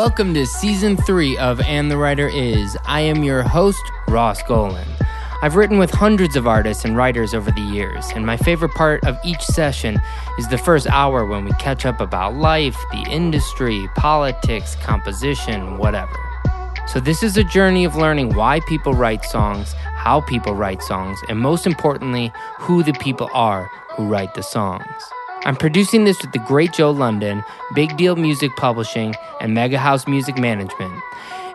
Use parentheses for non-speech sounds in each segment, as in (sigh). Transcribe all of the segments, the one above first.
Welcome to season three of And the Writer Is. I am your host, Ross Golan. I've written with hundreds of artists and writers over the years, and my favorite part of each session is the first hour when we catch up about life, the industry, politics, composition, whatever. So, this is a journey of learning why people write songs, how people write songs, and most importantly, who the people are who write the songs. I'm producing this with the great Joe London, Big Deal Music Publishing, and Mega House Music Management.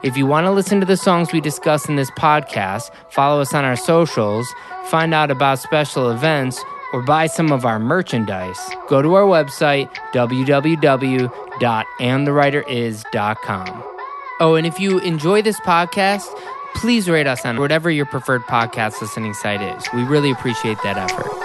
If you want to listen to the songs we discuss in this podcast, follow us on our socials, find out about special events, or buy some of our merchandise, go to our website, www.andthewriteris.com. Oh, and if you enjoy this podcast, please rate us on whatever your preferred podcast listening site is. We really appreciate that effort.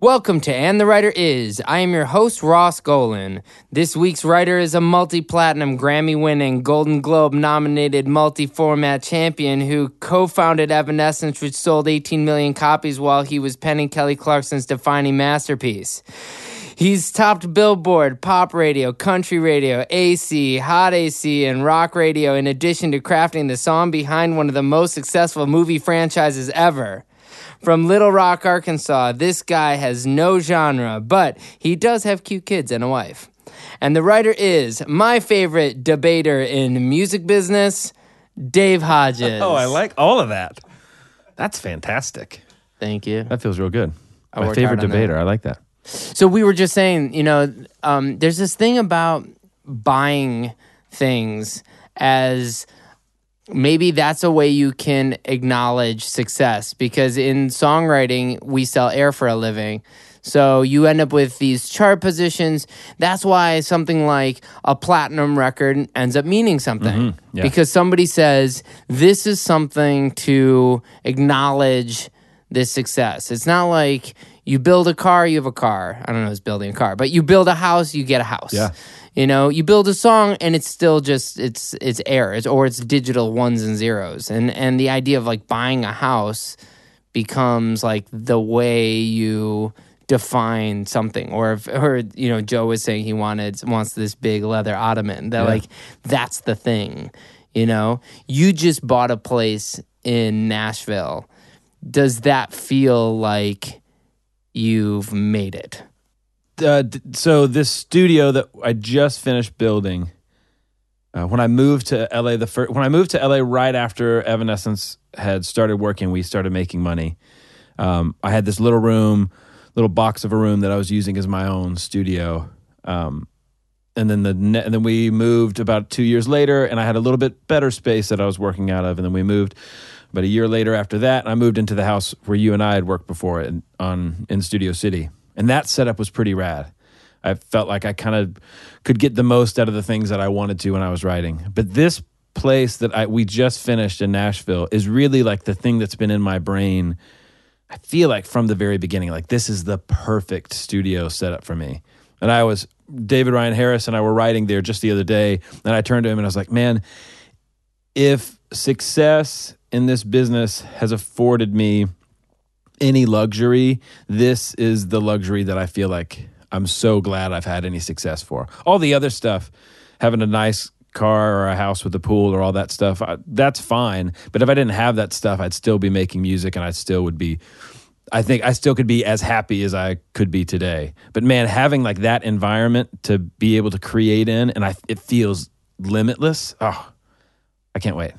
Welcome to And the Writer Is. I am your host, Ross Golan. This week's writer is a multi platinum, Grammy winning, Golden Globe nominated multi format champion who co founded Evanescence, which sold 18 million copies while he was penning Kelly Clarkson's defining masterpiece. He's topped Billboard, pop radio, country radio, AC, hot AC, and rock radio, in addition to crafting the song behind one of the most successful movie franchises ever. From Little Rock, Arkansas, this guy has no genre, but he does have cute kids and a wife. And the writer is my favorite debater in music business, Dave Hodges. Oh, I like all of that. That's fantastic. Thank you. That feels real good. I My favorite hard that. debater. I like that. So we were just saying, you know, um, there's this thing about buying things as maybe that's a way you can acknowledge success because in songwriting we sell air for a living. So you end up with these chart positions. That's why something like a platinum record ends up meaning something mm-hmm. yeah. because somebody says this is something to acknowledge this success. It's not like you build a car, you have a car. I don't know, it's building a car, but you build a house, you get a house. Yeah. You know, you build a song and it's still just it's it's air, it's, or it's digital ones and zeros. And and the idea of like buying a house becomes like the way you define something. Or if, or you know Joe was saying he wanted wants this big leather ottoman. That Yeah. like that's the thing you know? You just bought a place in Nashville. Does that feel like you've made it Uh, so this studio that I just finished building, uh, when I moved to LA, the first when I moved to LA right after Evanescence had started working, we started making money. Um, I had this little room, little box of a room that I was using as my own studio. Um, and then the ne- and then we moved about two years later, and I had a little bit better space that I was working out of. And then we moved about a year later after that, I moved into the house where you and I had worked before in, on in Studio City, and that setup was pretty rad. I felt like I kind of could get the most out of the things that I wanted to when I was writing. But this place that I we just finished in Nashville is really like the thing that's been in my brain. I feel like from the very beginning, like this is the perfect studio setup for me. And I was David Ryan Harris and I were writing there just the other day, and I turned to him and I was like, "Man, if success in this business has afforded me any luxury, this is the luxury that I feel like I'm so glad I've had any success for. All the other stuff, having a nice car or a house with a pool or all that stuff, I, that's fine. But if I didn't have that stuff, I'd still be making music and I still would be. I think I still could be as happy as I could be today. But man, having like that environment to be able to create in, and I, it feels limitless. Oh, I can't wait.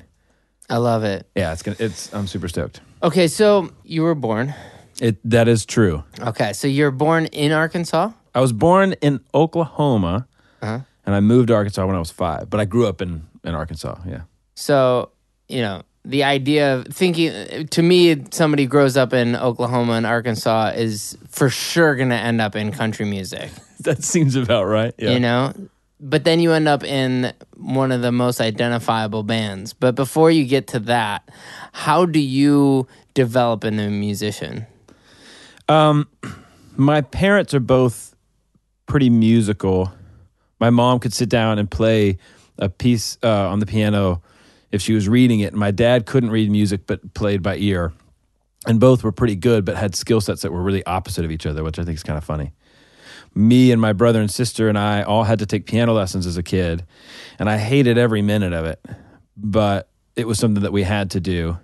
I love it. Yeah, it's gonna. It's. I'm super stoked. Okay, so you were born. It that is true. Okay, so you're born in Arkansas. I was born in Oklahoma, Uh-huh. and I moved to Arkansas when I was five. But I grew up in in Arkansas. Yeah. So you know, the idea of thinking to me somebody grows up in Oklahoma and Arkansas is for sure going to end up in country music. (laughs) that seems about right. Yeah. You know? But then you end up in one of the most identifiable bands. But before you get to that, how do you develop into a musician? Um, my parents are both pretty musical. My mom could sit down and play a piece uh, on the piano if she was reading it. And my dad couldn't read music but played by ear. And both were pretty good, but had skill sets that were really opposite of each other, which I think is kind of funny. Me and my brother and sister and I all had to take piano lessons as a kid, and I hated every minute of it, but it was something that we had to do.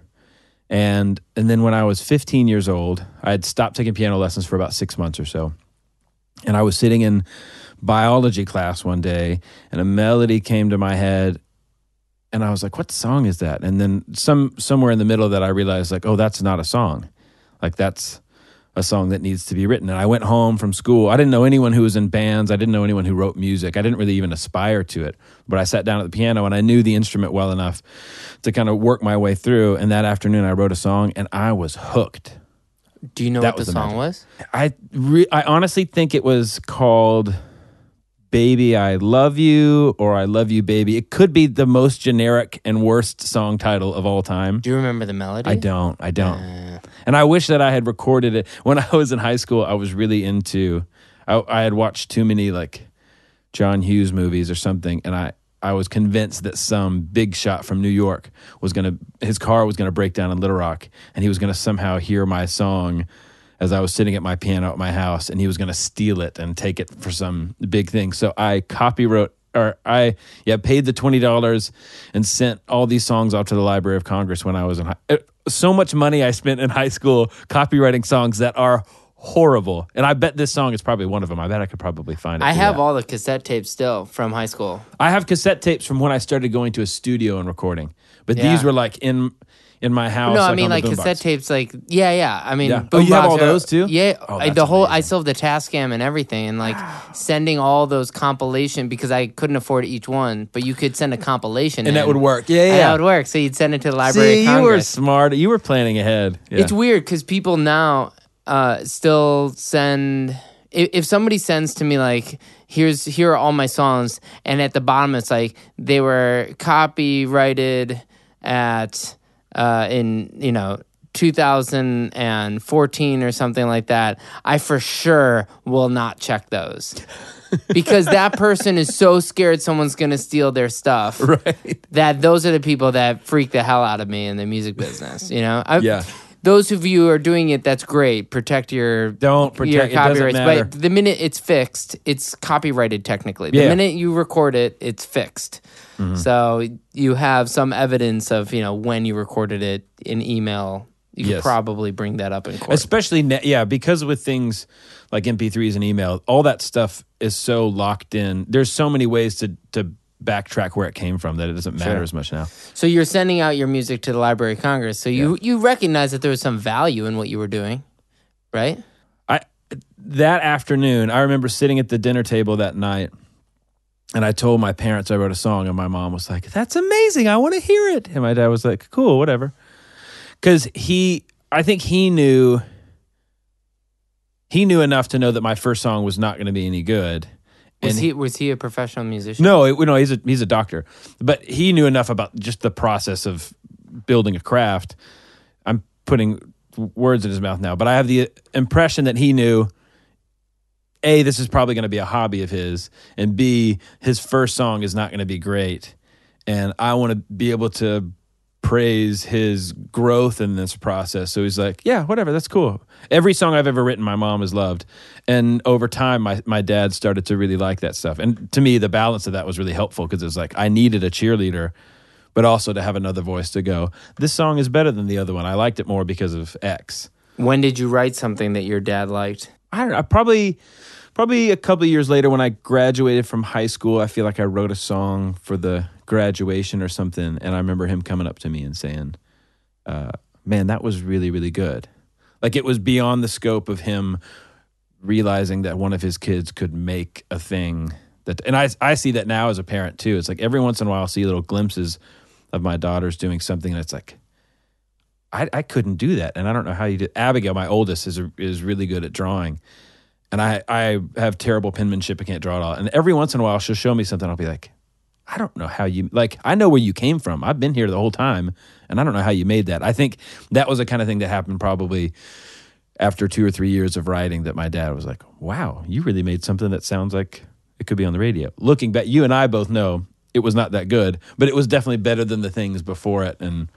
And and then when I was 15 years old, I had stopped taking piano lessons for about six months or so. And I was sitting in biology class one day, and a melody came to my head, and I was like, "What song is that?" And then some somewhere in the middle of that, I realized like, "Oh, that's not a song. Like that's a song that needs to be written." And I went home from school. I didn't know anyone who was in bands. I didn't know anyone who wrote music. I didn't really even aspire to it. But I sat down at the piano and I knew the instrument well enough to kind of work my way through. And that afternoon, I wrote a song, and I was hooked. Do you know That what was the the song magic. was? I re- I honestly think it was called "Baby I Love You" or "I Love You, Baby." It could be the most generic and worst song title of all time. Do you remember the melody? I don't. I don't. Uh, And I wish that I had recorded it (laughs) when I was in high school. I was really into. I, I had watched too many like John Hughes movies or something, and I I was convinced that some big shot from New York was gonna his car was gonna break down in Little Rock, and he was gonna somehow hear my song as I was sitting at my piano at my house, and he was gonna steal it and take it for some big thing. So I copywrote. Or I yeah paid the twenty dollars and sent all these songs off to the Library of Congress when I was in high. So much money I spent in high school copywriting songs that are horrible, and I bet this song is probably one of them. I bet I could probably find it. I have that. all the cassette tapes still from high school. I have cassette tapes from when I started going to a studio and recording, but Yeah. these were like in in my house. no, I mean like cassette tapes. Like yeah, yeah. I mean, Yeah. Oh, you have all those too? Yeah, Oh, I- the whole. I still have the Tascam and everything, and like sending all those compilation because I couldn't afford each one, but you could send a compilation, and that would work. Yeah, and yeah. that would work. So you'd send it to the Library See, you were smart. You were planning ahead. Yeah. It's weird because people now uh, still send. If, if somebody sends to me like, "Here's here are all my songs," and at the bottom it's like they were copyrighted at uh, in you know 2014 or something like that, I for sure will not check those. (laughs) because that person is so scared someone's going to steal their stuff right. that those are the people that freak the hell out of me in the music business. You know, I, Yeah. Those of you who are doing it, that's great. Protect your Don't protect- your copyrights. But the minute it's fixed, it's copyrighted technically. The Yeah. minute you record it, it's fixed. Mm-hmm. So you have some evidence of you know when you recorded it in email. You could Yes. probably bring that up in court. Especially, ne- yeah, because with things like MP3s and email, all that stuff is so locked in. There's so many ways to to backtrack where it came from that it doesn't matter Sure. as much now. so you're sending out your music to the Library of Congress. So you you recognize that there was some value in what you were doing, right? I that afternoon, I remember sitting at the dinner table that night, and I told my parents I wrote a song, and my mom was like, "That's amazing! I want to hear it." And my dad was like, "Cool, whatever," because he, I think he knew, he knew enough to know that my first song was not going to be any good. Was And he was he a professional musician? no, it, no, he's a he's a doctor, but he knew enough about just the process of building a craft. I'm putting words in his mouth now, but I have the impression that he knew. A, this is probably going to be a hobby of his, and B, his first song is not going to be great, and I want to be able to praise his growth in this process. So he's like, "Yeah, whatever, that's cool." Every song I've ever written, my mom has loved, and over time, my my dad started to really like that stuff. And to me, the balance of that was really helpful because it was like I needed a cheerleader, but also to have another voice to go. This song is better than the other one. I liked it more because of X. When did you write something that your dad liked? I don't know. I probably probably a couple years later when I graduated from high school, I feel like I wrote a song for the graduation or something, and I remember him coming up to me and saying, uh, "Man, that was really really good." Like it was beyond the scope of him realizing that one of his kids could make a thing that and I I see that now as a parent too. It's like every once in a while I'll see little glimpses of my daughters doing something and it's like I, I couldn't do that, and I don't know how you do. Abigail, my oldest, is is really good at drawing, and I I have terrible penmanship. I can't draw at all. And every once in a while, she'll show me something. I'll be like, I don't know how you like. I know where you came from. I've been here the whole time, and I don't know how you made that. I think that was the kind of thing that happened probably after two or three years of writing. That my dad was like, "Wow, you really made something that sounds like it could be on the radio." Looking back, you and I both know it was not that good, but it was definitely better than the things before it, and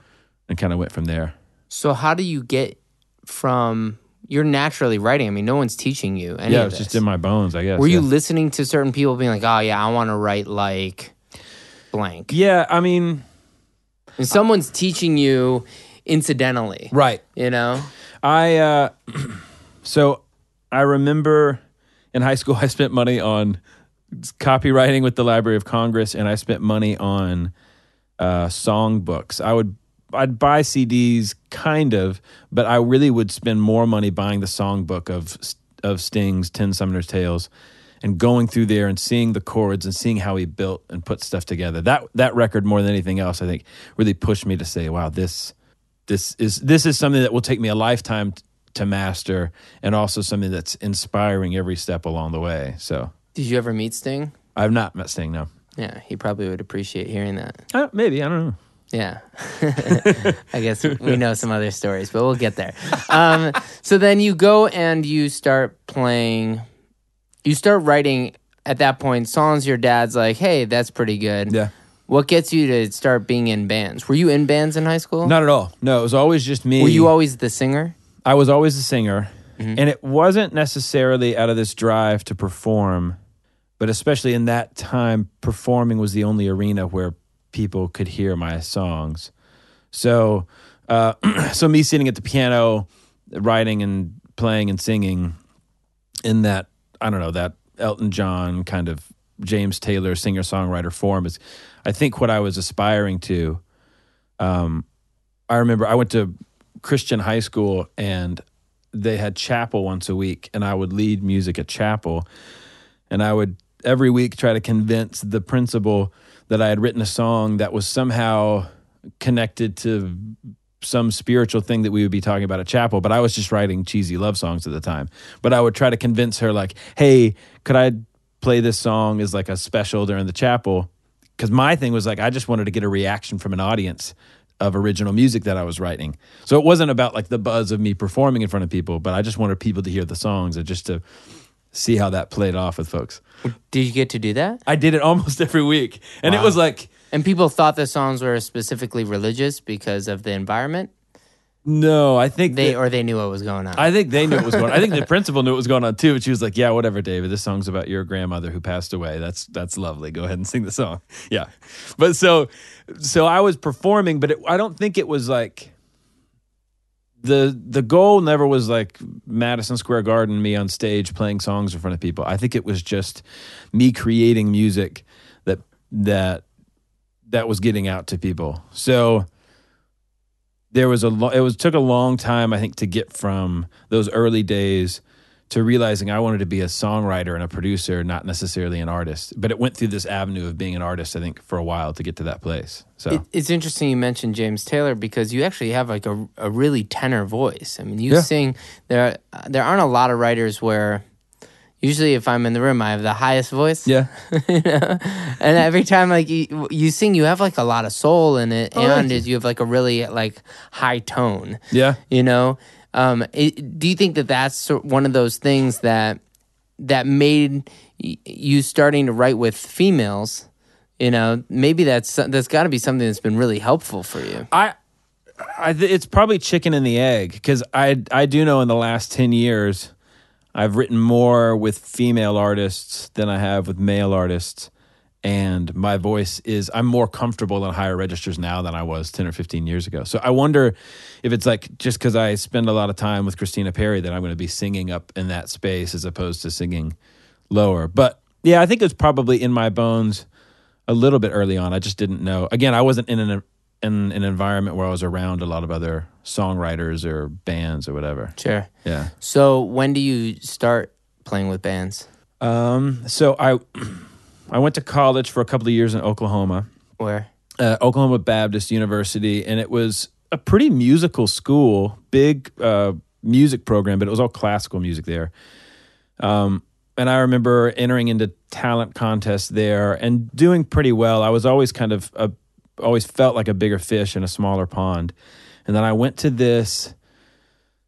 and kind of went from there. So how do you get from you're naturally writing? I mean, no one's teaching you any yeah, of it's this. just in my bones, I guess. Were you yeah. listening to certain people being like, "Oh yeah, I want to write like blank," Yeah, I mean, and someone's teaching you incidentally, right. you know? I uh (clears throat) so I remember in high school (laughs) I spent money on copywriting with the Library of Congress and I spent money on uh song books. I would I'd buy CDs kind of, but I really would spend more money buying the songbook of of Sting's Ten Summoner's Tales and going through there and seeing the chords and seeing how he built and put stuff together. That that record more than anything else I think really pushed me to say, wow, this this is this is something that will take me a lifetime t- to master and also something that's inspiring every step along the way. So, Did you ever meet Sting? I've not met Sting no. Yeah, he probably would appreciate hearing that. Uh, maybe, I don't know. Yeah. (laughs) (laughs) I guess we know some other stories, but we'll get there. Um, (laughs) so then you go and you start playing, you start writing at that point songs your dad's like, hey, that's pretty good. Yeah. What gets you to start being in bands? Were you in bands in high school? Not at all. No, it was always just me. Were you always the singer? I was always the singer, and it wasn't necessarily out of this drive to perform, but especially in that time, performing was the only arena where people could hear my songs. So, uh, (clears throat) so me sitting at the piano, writing and playing and singing in that I don't know that Elton John kind of James Taylor singer songwriter form is, I think, what I was aspiring to. Um, I remember I went to Christian high school and they had chapel once a week, and I would lead music at chapel, and I would every week try to convince the principal that I had written a song that was somehow connected to some spiritual thing that we would be talking about at chapel, but I was just writing cheesy love songs at the time. But I would try to convince her, like, hey, could I play this song as like a special during the chapel? Because my thing was like, I just wanted to get a reaction from an audience of original music that I was writing. So it wasn't about like the buzz of me performing in front of people, but I just wanted people to hear the songs and just to see how that played off with folks. Did you get to do that? I did it (laughs) almost every week. And it was like, And people thought the songs were specifically religious because of the environment. no, I think They that- or they knew what was going on. I think they knew what was going on. (laughs) I think the principal knew what was going on too. But she was like, "Yeah, whatever, David. This song's about your grandmother who passed away. That's that's lovely. Go ahead and sing the song." (laughs) Yeah, but so so I was performing, but it, I don't think it was like the the goal never was like Madison Square Garden, me on stage playing songs in front of people. I think it was just me creating music that that that was getting out to people. So there was a lo- it was took a long time I think to get from those early days to realizing I wanted to be a songwriter and a producer, not necessarily an artist. But it went through this avenue of being an artist, I think, for a while to get to that place. So It, it's interesting you mentioned James Taylor because you actually have like a, a really tenor voice. I mean, you Yeah. sing. There there aren't a lot of writers where usually if I'm in the room, I have the highest voice. yeah, (laughs) you know? And every time like you, you sing, you have like a lot of soul in it, Oh, and is you have like a really like high tone. yeah. You know, um, it, do you think that that's one of those things that that made you starting to write with females? You know, maybe that's that's got to be something that's been really helpful for you. I, I th- it's probably chicken and the egg because I I do know in the last ten years, I've written more with female artists than I have with male artists, and my voice is I'm more comfortable in higher registers now than I was ten or fifteen years ago. So I wonder if it's like just because I spend a lot of time with Christina Perri that I'm going to be singing up in that space as opposed to singing lower. But yeah, I think it's probably in my bones a little bit early on. I just didn't know. Again, I wasn't in an in an environment where I was around a lot of other songwriters or bands or whatever. Sure. Yeah. So when do you start playing with bands? Um. So I I went to college for a couple of years in Oklahoma, Where? uh, Oklahoma Baptist University, and it was a pretty musical school, big uh, music program, but it was all classical music there. Um, and I remember entering into talent contests there and doing pretty well. I was always kind of a, always felt like a bigger fish in a smaller pond. And then I went to this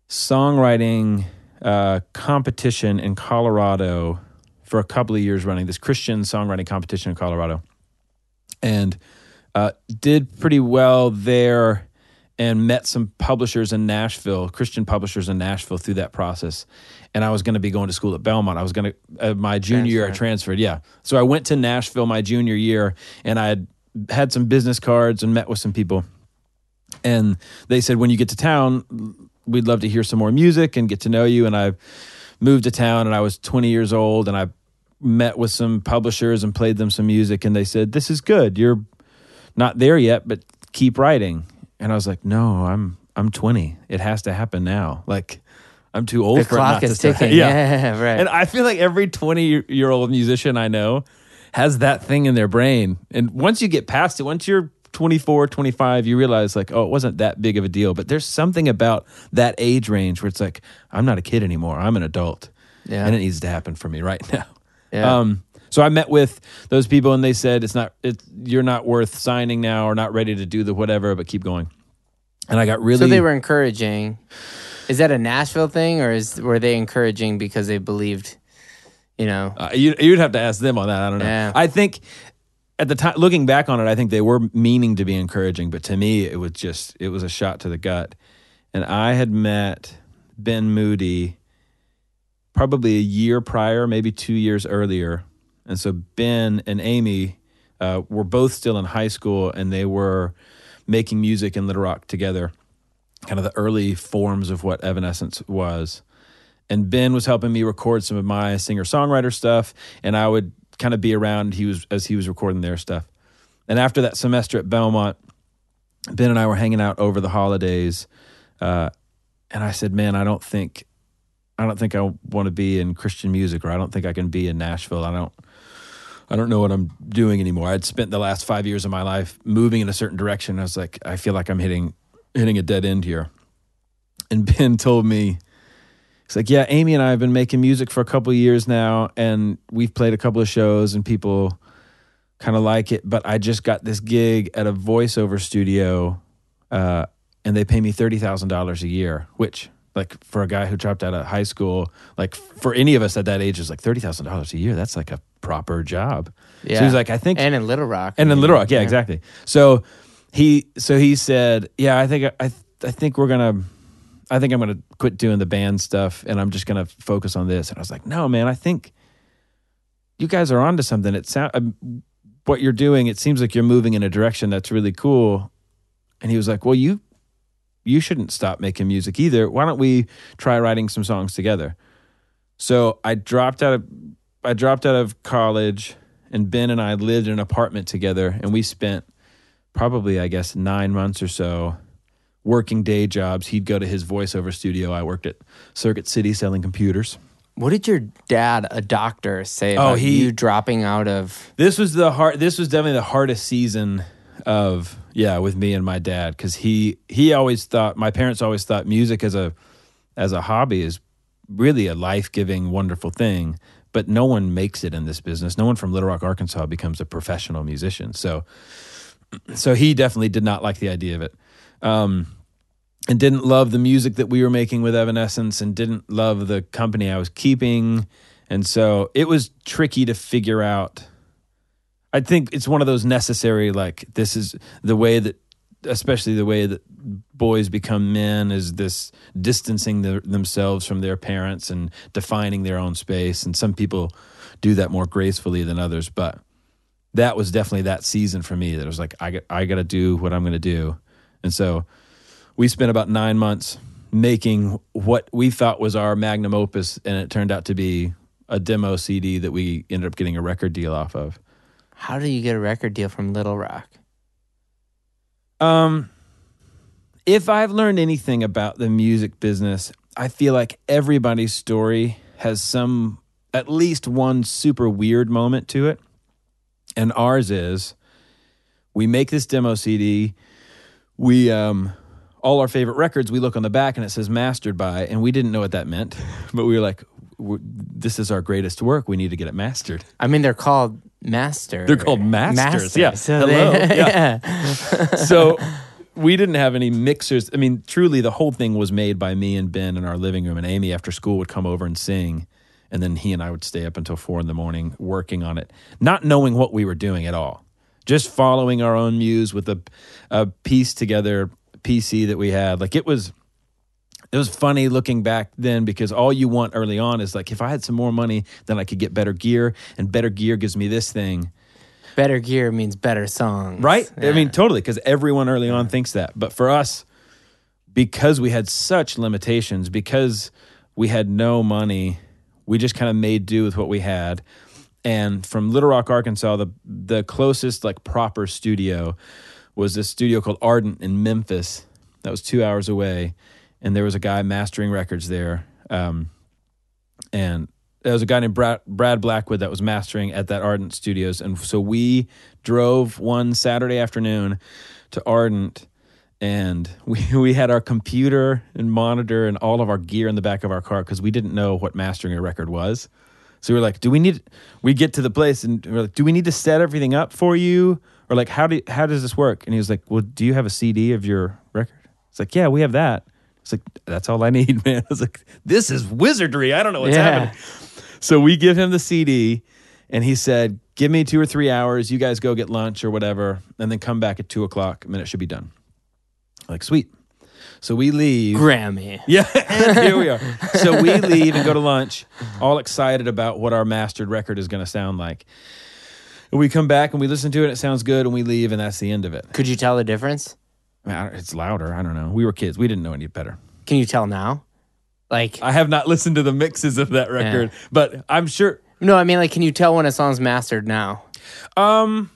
songwriting uh, competition in Colorado for a couple of years running. This Christian songwriting competition in Colorado, and uh, did pretty well there and met some publishers in Nashville, Christian publishers in Nashville through that process. And I was going to be going to school at Belmont. I was going to, uh, my junior year, I transferred. Yeah. So I went to Nashville my junior year and I had had some business cards and met with some people. And they said, when you get to town, we'd love to hear some more music and get to know you. And I moved to town and I was 20 years old and I met with some publishers and played them some music. And they said, this is good. You're not there yet, but keep writing. And I was like, no, I'm I'm 20. It has to happen now. Like I'm too old The for it clock not is ticking. (laughs) Yeah, right. And I feel like every 20 year old musician I know has that thing in their brain. And once you get past it, once you're 24, 25, you realize like, oh, it wasn't that big of a deal. But there's something about that age range where it's like, I'm not a kid anymore. I'm an adult. Yeah. And it needs to happen for me right (laughs) now. Yeah. Um, so I met with those people and they said it's not it you're not worth signing now or not ready to do the whatever, but keep going. And I got really so they were encouraging. Is that a Nashville thing, or is were they encouraging because they believed, you know? Uh, you, you'd have to ask them on that. I don't know. Yeah. I think at the time, looking back on it, I think they were meaning to be encouraging, but to me, it was just it was a shot to the gut. And I had met Ben Moody probably a year prior, maybe two years earlier, and so Ben and Amy uh, were both still in high school, and they were making music in Little Rock together, kind of the early forms of what Evanescence was and Ben was helping me record some of my singer songwriter stuff, and I would kind of be around. He was as he was recording their stuff, and after that semester at Belmont, Ben and I were hanging out over the holidays, uh, and I said, "Man, I don't think, I don't think I want to be in Christian music, or I don't think I can be in Nashville. I don't." I don't know what I'm doing anymore. I'd spent the last five years of my life moving in a certain direction. I was like, I feel like I'm hitting hitting a dead end here. And (laughs) Ben told me, He's like, yeah, Amy and I have been making music for a couple years now, and we've played a couple of shows, and people kind of like it. But I just got this gig at a voiceover studio, uh, and they pay me thirty thousand dollars a year, which, like, for a guy who dropped out of high school, like for any of us at that age, is like thirty thousand dollars a year. That's like a proper job. Yeah. So he's like, I think, and in Little Rock, and in Little Rock, yeah, Yeah. exactly. So he, so he said, yeah, I think, I, I think we're gonna, I think I'm gonna quit doing the band stuff, and I'm just gonna focus on this. And I was like, no, man, I think you guys are onto something. It sound um, what you're doing. It seems like you're moving in a direction that's really cool. And he was like, well, you, you shouldn't stop making music either. Why don't we try writing some songs together? So I dropped out of I dropped out of college and Ben and I lived in an apartment together and we spent probably I guess 9 months or so working day jobs. He'd go to his voiceover studio. I worked at Circuit City selling computers. What did your dad, a doctor, say Oh, about he- you dropping out of? This was the hard this was definitely the hardest season of yeah, with me and my dad cuz he he always thought my parents always thought music as a as a hobby is really a life-giving wonderful thing, but no one makes it in this business. No one from Little Rock, Arkansas becomes a professional musician. So (clears throat) so he definitely did not like the idea of it. Um and didn't love the music that we were making with Evanescence and didn't love the company I was keeping. And so it was tricky to figure out. I think it's one of those necessary, like, this is the way that, especially the way that boys become men, is this distancing the, themselves from their parents and defining their own space. And some people do that more gracefully than others. But that was definitely that season for me that it was like, I, I got to do what I'm going to do. And so we spent about nine months making what we thought was our magnum opus, and it turned out to be a demo CD that we ended up getting a record deal off of. How do you get a record deal from Little Rock? Um, if I've learned anything about the music business, I feel like everybody's story has some, at least one super weird moment to it. And ours is we make this demo CD. We um, all our favorite records, we look on the back and it says mastered by, and we didn't know what that meant, (laughs) but we were like, "This is our greatest work. We need to get it mastered." I mean, they're called master. They're called masters, yeah. So Hello, they- yeah. (laughs) yeah. so we didn't have any mixers. I mean, truly, the whole thing was made by me and Ben in our living room, and Amy after school would come over and sing, and then he and I would stay up until four in the morning working on it, not knowing what we were doing at all, just following our own muse with a, a piece together PC that we had. Like it was. It was funny looking back then because all you want early on is like if I had some more money, then I could get better gear, and better gear gives me this thing. Better gear means better songs. Right? I mean, totally, because everyone early on thinks that. But for us, because we had such limitations, because we had no money, we just kind of made do with what we had. And from Little Rock, Arkansas, the the closest like proper studio was this studio called Ardent in Memphis. That was two hours away, and there was a guy mastering records there. Um, and there was a guy named Brad, Brad Blackwood that was mastering at that Ardent Studios, and so we drove one Saturday afternoon to Ardent, and we (laughs) we had our computer and monitor and all of our gear in the back of our car because we didn't know what mastering a record was. So we were like, "Do we need?" We get to the place and we're like, "Do we need to set everything up for you, or like how do how does this work?" And he was like, "Well, do you have a CD of your record?" It's like, "Yeah, we have that." It's like, "That's all I need, (laughs) man." I was like, "This is wizardry. I don't know what's Yeah. happening." So we give him the CD, and he said, "Give me two or three hours. You guys go get lunch or whatever, and then come back at two o'clock, and then it should be done." Like, sweet. So we leave. Grammy. (laughs) Yeah, and here we are. So we leave and go to lunch, all excited about what our mastered record is going to sound like. And we come back and we listen to it, and it sounds good, and we leave, and that's the end of it. Could you tell the difference? I mean, it's louder. I don't know. We were kids. We didn't know any better. Can you tell now? Like, I have not listened to the mixes of that record, but I'm sure. no, I mean, like, can you tell when a song's mastered now? Um,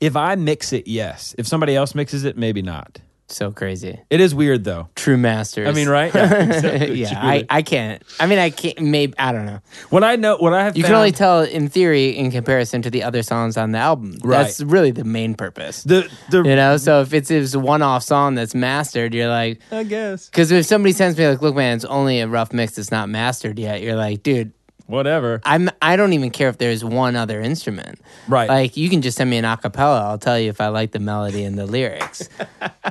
if I mix it, yes. If somebody else mixes it, maybe not. So crazy. It is weird though. True masters. I mean, right? Yeah, (laughs) exactly. yeah, I, I can't. I mean, I can't. Maybe I don't know. What I know, what I have, You found, can only tell in theory in comparison to the other songs on the album. Right. That's really the main purpose. the the. you know, so if it's, it's a one-off song that's mastered, you're like, I guess because if somebody sends me like, look, man, it's only a rough mix, it's not mastered yet. You're like, dude, whatever. I'm. I don't even care if there's one other instrument. Right. Like you can just send me an acapella. I'll tell you if I like the melody and the lyrics.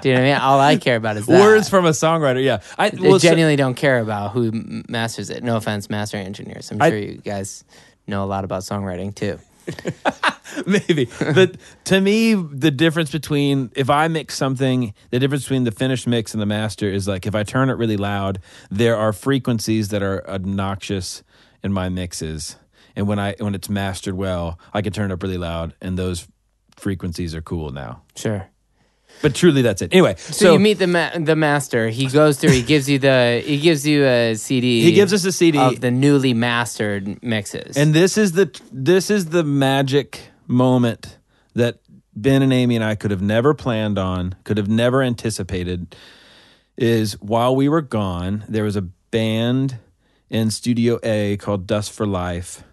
Do you know what I mean? All I care about is that. Words from a songwriter. Yeah, I I well, so- genuinely don't care about who masters it. No offense, mastering engineers. I'm I- sure you guys know a lot about songwriting too. (laughs) maybe, but to me, the difference between if I mix something, the difference between the finished mix and the master is like if I turn it really loud, there are frequencies that are obnoxious in my mixes, and when I when it's mastered well, I can turn it up really loud, and those frequencies are cool now. Sure. But truly, that's it. Anyway, so, So, you meet the ma- the master. He goes through. He gives you the. He gives you a CD. he gives us a CD, of the newly mastered mixes. And this is the this is the magic moment that Ben and Amy and I could have never planned on, could have never anticipated. Is while we were gone, there was a band in Studio A called Dust for Life,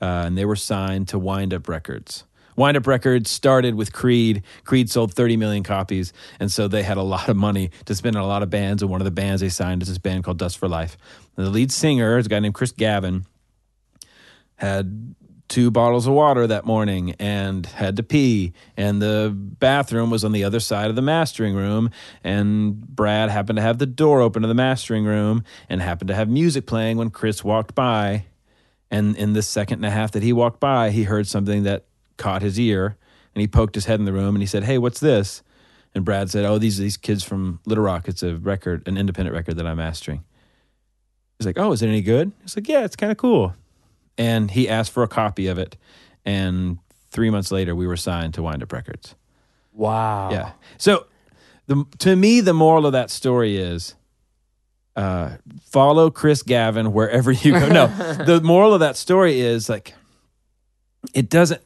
uh, and they were signed to Wind Up Records. Wind Up Records started with Creed. Creed sold 30 million copies, and so they had a lot of money to spend on a lot of bands. And one of the bands they signed is this band called Dust for Life. And the lead singer is a guy named Chris Gavin had two bottles of water that morning and had to pee. And the bathroom was on the other side of the mastering room. And Brad happened to have the door open to the mastering room and happened to have music playing when Chris walked by. And in the second and a half that he walked by he heard something that caught his ear. And he poked his head in the room and he said hey what's this? And Brad said oh these are these kids from Little Rock. It's a record an independent record that I'm mastering. He's like, "Oh, is it any good?" He's like, "Yeah, it's kind of cool." And he asked for a copy of it, and three months later, we were signed to Wind Up Records. wow. Yeah. So, the to me, the moral of that story is, uh, follow Chris Gavin wherever you go. No, (laughs) the moral of that story is like, it doesn't.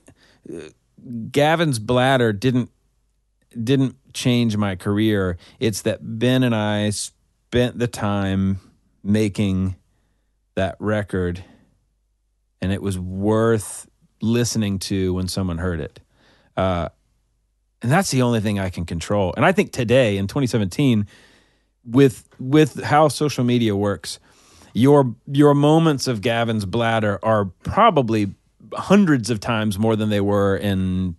Gavin's bladder didn't didn't change my career. It's that Ben and I spent the time making that record and it was worth listening to when someone heard it. Uh, And that's the only thing I can control. And I think today in 2017 with with how social media works, your your moments of Gavin's bladder are probably hundreds of times more than they were in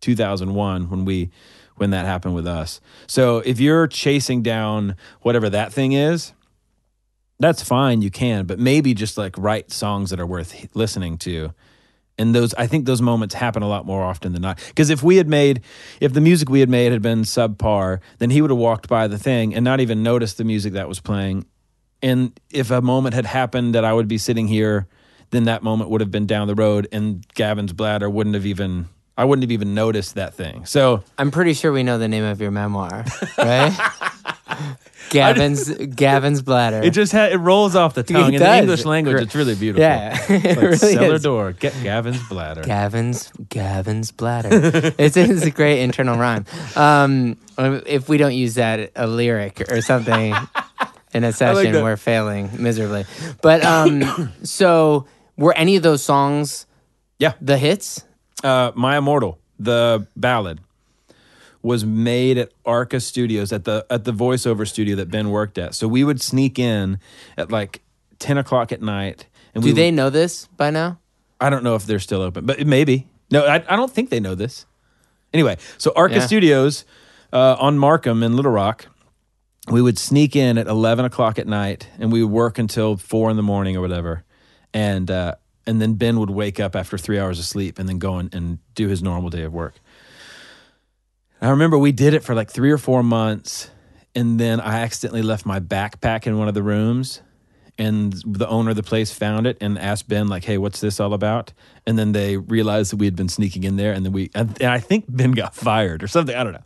2001 when we when that happened with us. So if you're chasing down whatever that thing is, that's fine, you can, but maybe just like write songs that are worth listening to. And those, I think those moments happen a lot more often than not. Because if we had made, if the music we had made had been subpar, then he would have walked by the thing and not even noticed the music that was playing. And if a moment had happened that I would be sitting here, then that moment would have been down the road, and Gavin's bladder wouldn't have even, I wouldn't have even noticed that thing. So I'm pretty sure we know the name of your memoir, right? (laughs) Gavin's (laughs) Gavin's bladder. it just ha- it rolls off the tongue in does. the English language. It's really beautiful. yeah, (laughs) it Like really cellar is. door. Get Gavin's bladder. Gavin's Gavin's bladder. (laughs) it's, it's a great internal rhyme. Um, if we don't use that a lyric or something in a session, that. we're failing miserably. But um, (coughs) so were any of those songs Yeah. the hits? uh, My Immortal, the ballad, was made at Arca Studios at the at the voiceover studio that Ben worked at. So we would sneak in at like ten o'clock at night. And Do we they know this by now? I don't know if they're still open, but maybe. No, I, I don't think they know this. Anyway, so Arca Yeah. Studios uh, on Markham in Little Rock, we would sneak in at eleven o'clock at night, and we would work until four in the morning or whatever, and uh, and then Ben would wake up after three hours of sleep and then go and, and do his normal day of work. I remember we did it for like three or four months, and then I accidentally left my backpack in one of the rooms, and the owner of the place found it and asked Ben like, "Hey, what's this all about?" And then they realized that we had been sneaking in there, and then we and I think Ben got (laughs) fired or something. I don't know,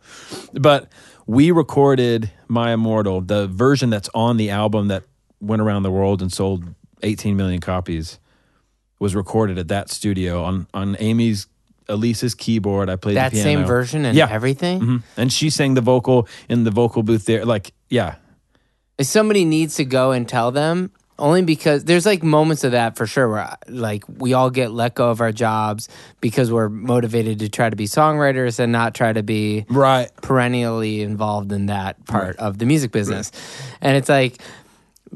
but we recorded "My Immortal," the version that's on the album that went around the world and sold 18 million copies. Was recorded at that studio on on Amy's Elise's keyboard. I played That the piano. same version and Yeah. everything? Mhm. And she sang the vocal in the vocal booth there. Like, yeah, If somebody needs to go and tell them, only because there's like moments of that for sure where like we all get let go of our jobs because we're motivated to try to be songwriters and not try to be right. perennially involved in that part of the music business. And it's like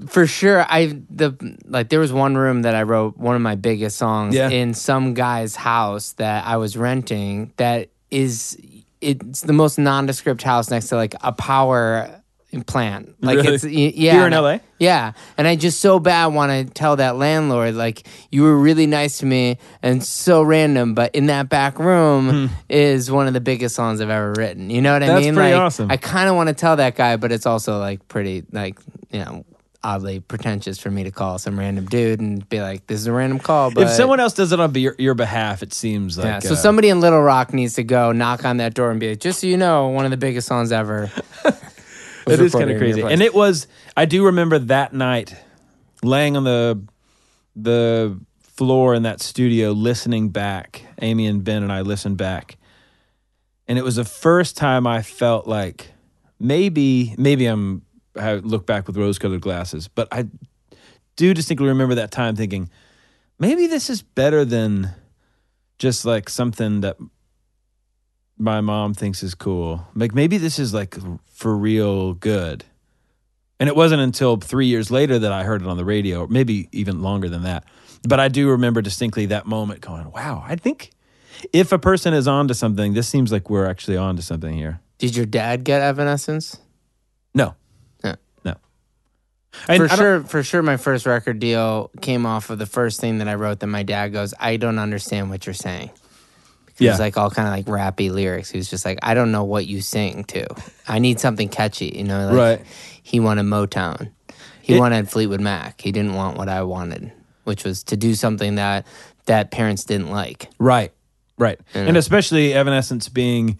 for sure I the like there was one room that I wrote one of my biggest songs Yeah. in some guy's house that I was renting that is it's the most nondescript house next to like a power plant. Like Really? it's yeah. Here in LA? yeah. And I just so bad want to tell that landlord, like, you were really nice to me and so random, but in that back room is one of the biggest songs I've ever written. You know what I Hmm. That's mean? pretty like, awesome. I kind of want to tell that guy, but it's also like pretty, like, you know, oddly pretentious for me to call some random dude and be like, this is a random call. But if someone else does it on your, your behalf, it seems like yeah, so uh, somebody in Little Rock needs to go knock on that door and be like, just so you know, one of the biggest songs ever. (laughs) it is kind of crazy. And it was. I do remember that night, laying on the the floor in that studio, listening back. Amy and Ben and I listened back, and it was the first time I felt like maybe maybe I'm I look back with rose colored glasses, but I do distinctly remember that time thinking maybe this is better than just like something that my mom thinks is cool. Like maybe this is like for real good. And it wasn't until three years later that I heard it on the radio, or maybe even longer than that. But I do remember distinctly that moment going, wow, I think if a person is onto something, this seems like we're actually onto something here. Did your dad get Evanescence? No. Yeah. No. And for sure, for sure, my first record deal came off of the first thing that I wrote. That my dad goes, "I don't understand what you're saying." It Yeah. was like all kind of like rappy lyrics. He was just like, "I don't know what you sing to. I need something catchy." You know, like Right. He wanted Motown. He It- wanted Fleetwood Mac. He didn't want what I wanted, which was to do something that that parents didn't like. Right, right. You And especially Evanescence being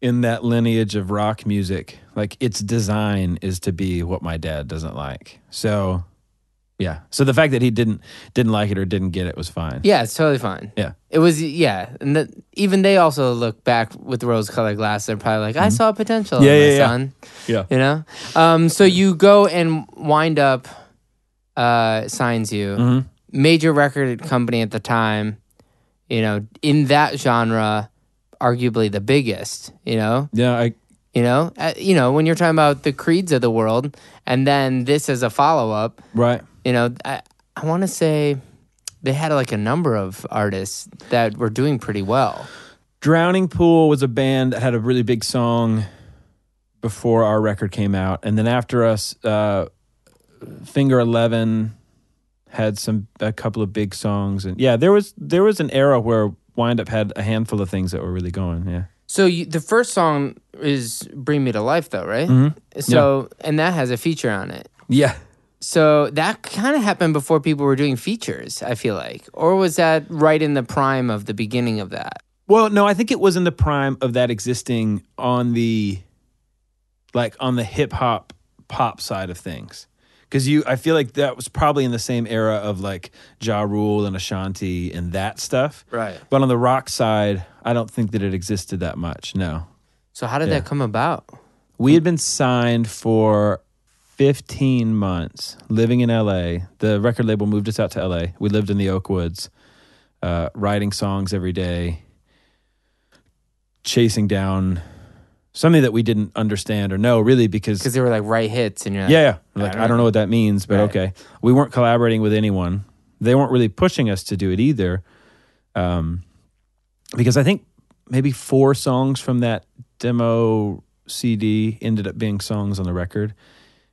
in that lineage of rock music, like its design is to be what my dad doesn't like. So, yeah. So the fact that he didn't didn't like it or didn't get it was fine. Yeah, it's totally fine. Yeah. It was yeah, and that even they also look back with rose-colored glasses. They're probably like, "I saw potential, Mm-hmm. Yeah, in my yeah, yeah. son." Yeah. You know. Um. So you go and wind up, uh, signs you Mhm. major record company at the time. You know, in that genre, arguably the biggest. You know, Yeah, I you know, uh, you know when you're talking about the creeds of the world, and then this as a follow up. right. You know, I I want to say they had like a number of artists that were doing pretty well. Drowning Pool was a band that had a really big song before our record came out, and then after us, uh, Finger Eleven had some a couple of big songs, and yeah, there was there was an era where Wind Up had a handful of things that were really going. Yeah, So you, the first song is "Bring Me to Life," though, right? Mm-hmm. So and that has a feature on it. yeah. So that kind of happened before people were doing features. I feel like, or was that right in the prime of the beginning of that? Well, no, I think it was in the prime of that existing on the like on the hip hop pop side of things. Cause you I feel like that was probably in the same era of like Ja Rule and Ashanti and that stuff. Right. But on the rock side, I don't think that it existed that much. No. So how did Yeah. that come about? We had been signed for 15 months living in LA. The record label moved us out to LA. We lived in the Oakwoods, uh, writing songs every day, chasing down something that we didn't understand or know really because Because they were like right hits, and you're like, yeah, yeah. Like, I I don't don't know what that means, but Right. okay. We weren't collaborating with anyone. They weren't really pushing us to do it either. Um, because I think maybe four songs from that demo CD ended up being songs on the record.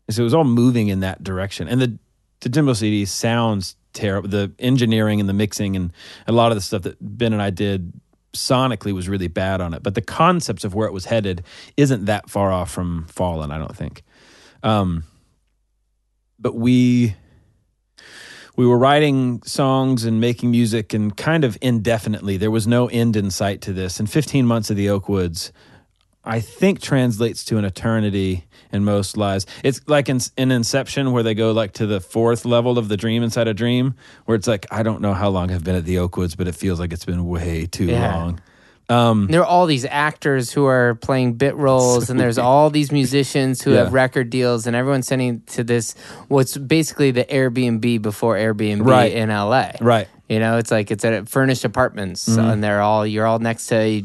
And so it was all moving in that direction. And the, the demo CD sounds terrible. The engineering and the mixing and a lot of the stuff that Ben and I did sonically was really bad on it. But the concepts of where it was headed isn't that far off from Fallen, I don't think. Um, but we we were writing songs and making music and kind of indefinitely. There was no end in sight to this. And 15 months of the Oakwoods, I think, translates to an eternity in most lives. It's like in, in Inception, where they go like to the fourth level of the dream inside a dream, where it's like, I don't know how long I've been at the Oakwoods, but it feels like it's been way too Yeah. long. Um, there are all these actors who are playing bit (laughs) roles, and there's all these musicians who Yeah. have record deals, and everyone's sending to this what's basically the Airbnb before Airbnb Right. in LA. Right. You know, it's like it's at furnished apartments, and they're all you're all next to,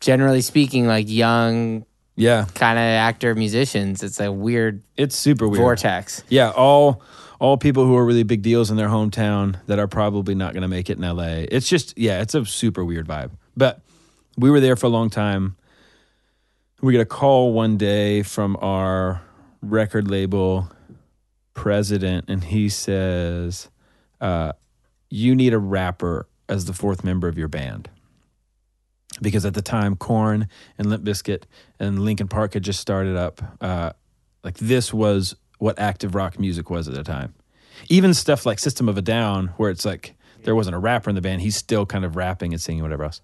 generally speaking, like young Yeah. kind of actor musicians. It's a weird It's super weird. vortex. Yeah, all all people who are really big deals in their hometown that are probably not going to make it in LA. It's just yeah, it's a super weird vibe. But we were there for a long time. We get a call one day from our record label president, and he says, uh, "You need a rapper as the fourth member of your band." Because at the time, Korn and Limp Bizkit and Linkin Park had just started up. Uh, like this was what active rock music was at the time. Even stuff like System of a Down, where it's like there wasn't a rapper in the band, he's still kind of rapping and singing whatever else.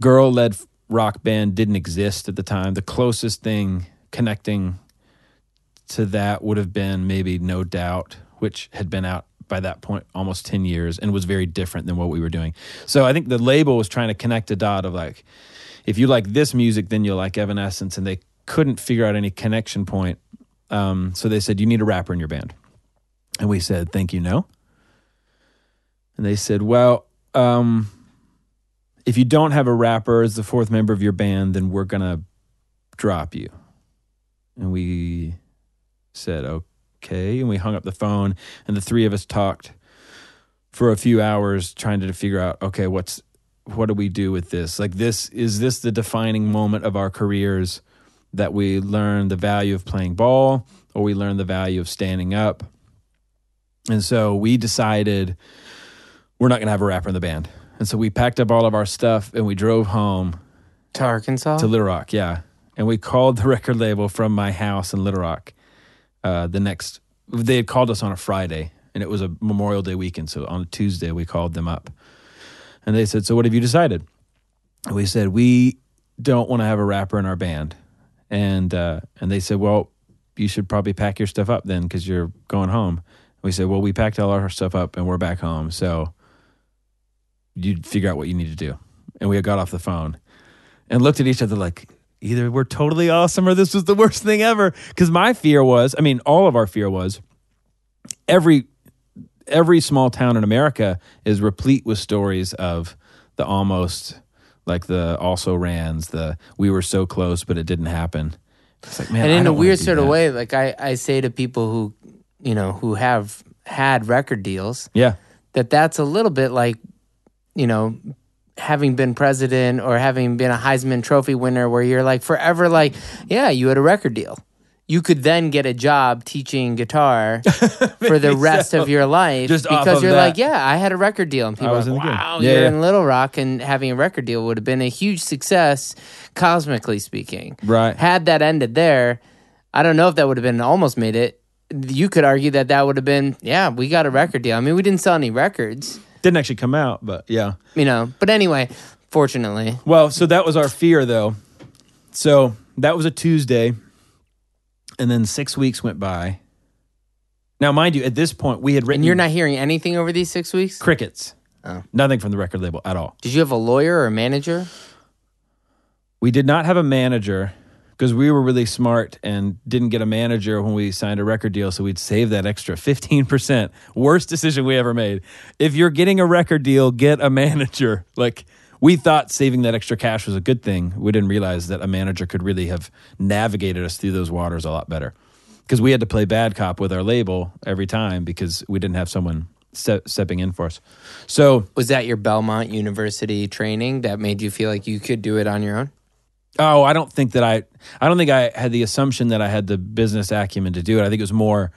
Girl led rock band didn't exist at the time. The closest thing connecting to that would have been maybe No Doubt, which had been out by that point almost 10 years and was very different than what we were doing. So I think the label was trying to connect a dot of like, if you like this music, then you'll like Evanescence. And they couldn't figure out any connection point. Um, so they said, you need a rapper in your band. And we said, thank you, no. And they said, well, um, if you don't have a rapper as the fourth member of your band, then we're going to drop you. And we said, okay. And we hung up the phone, and the three of us talked for a few hours trying to figure out, okay, what's what do we do with this? Like this is this the defining moment of our careers that we learn the value of playing ball or we learn the value of standing up? And so we decided we're not going to have a rapper in the band. And so we packed up all of our stuff and we drove home To Arkansas? to Little Rock, yeah. And we called the record label from my house in Little Rock. Uh, the next, they had called us on a Friday, and it was a Memorial Day weekend. So on a Tuesday, we called them up, and they said, "So what have you decided?" And we said, "We don't want to have a rapper in our band," and uh, and they said, "Well, you should probably pack your stuff up then because you're going home." We said, "Well, we packed all our stuff up and we're back home, so you figure out what you need to do." And we got off the phone and looked at each other like either we're totally awesome or this was the worst thing ever. Because my fear was i mean all of our fear was every every small town in america is replete with stories of the almost like the also rans, the we were so close but it didn't happen. It's like man, and in a weird sort of way, like I, I say to people who, you know, who have had record deals, Yeah, that that's a little bit like, you know, having been president or having been a Heisman Trophy winner, where you're like forever like, yeah, you had a record deal. You could then get a job teaching guitar (laughs) for the rest of your life Just because of you're that. like, yeah, I had a record deal, and people are in like, wow, Yeah, you're yeah. in Little Rock, and having a record deal would have been a huge success, cosmically speaking. Right. Had that ended there, I don't know if that would have been almost made it. You could argue that that would have been, yeah, we got a record deal. I mean, we didn't sell any records didn't actually come out, but yeah. you know. But anyway, fortunately, Well, so that was our fear, though. So that was a Tuesday, and then six weeks went by. Now, mind you, at this point, we had written and you're not hearing anything over these six weeks. crickets. Oh. Nothing from the record label at all. Did you have a lawyer or a manager? We did not have a manager because we were really smart and didn't get a manager when we signed a record deal. So we'd save that extra 15%. Worst decision we ever made. If you're getting a record deal, get a manager. (laughs) Like, we thought saving that extra cash was a good thing. We didn't realize that a manager could really have navigated us through those waters a lot better. Because we had to play bad cop with our label every time because we didn't have someone ste- stepping in for us. So Was that your Belmont University training that made you feel like you could do it on your own? Oh, I don't think that I. I don't think I had the assumption that I had the business acumen to do it. I think it was more,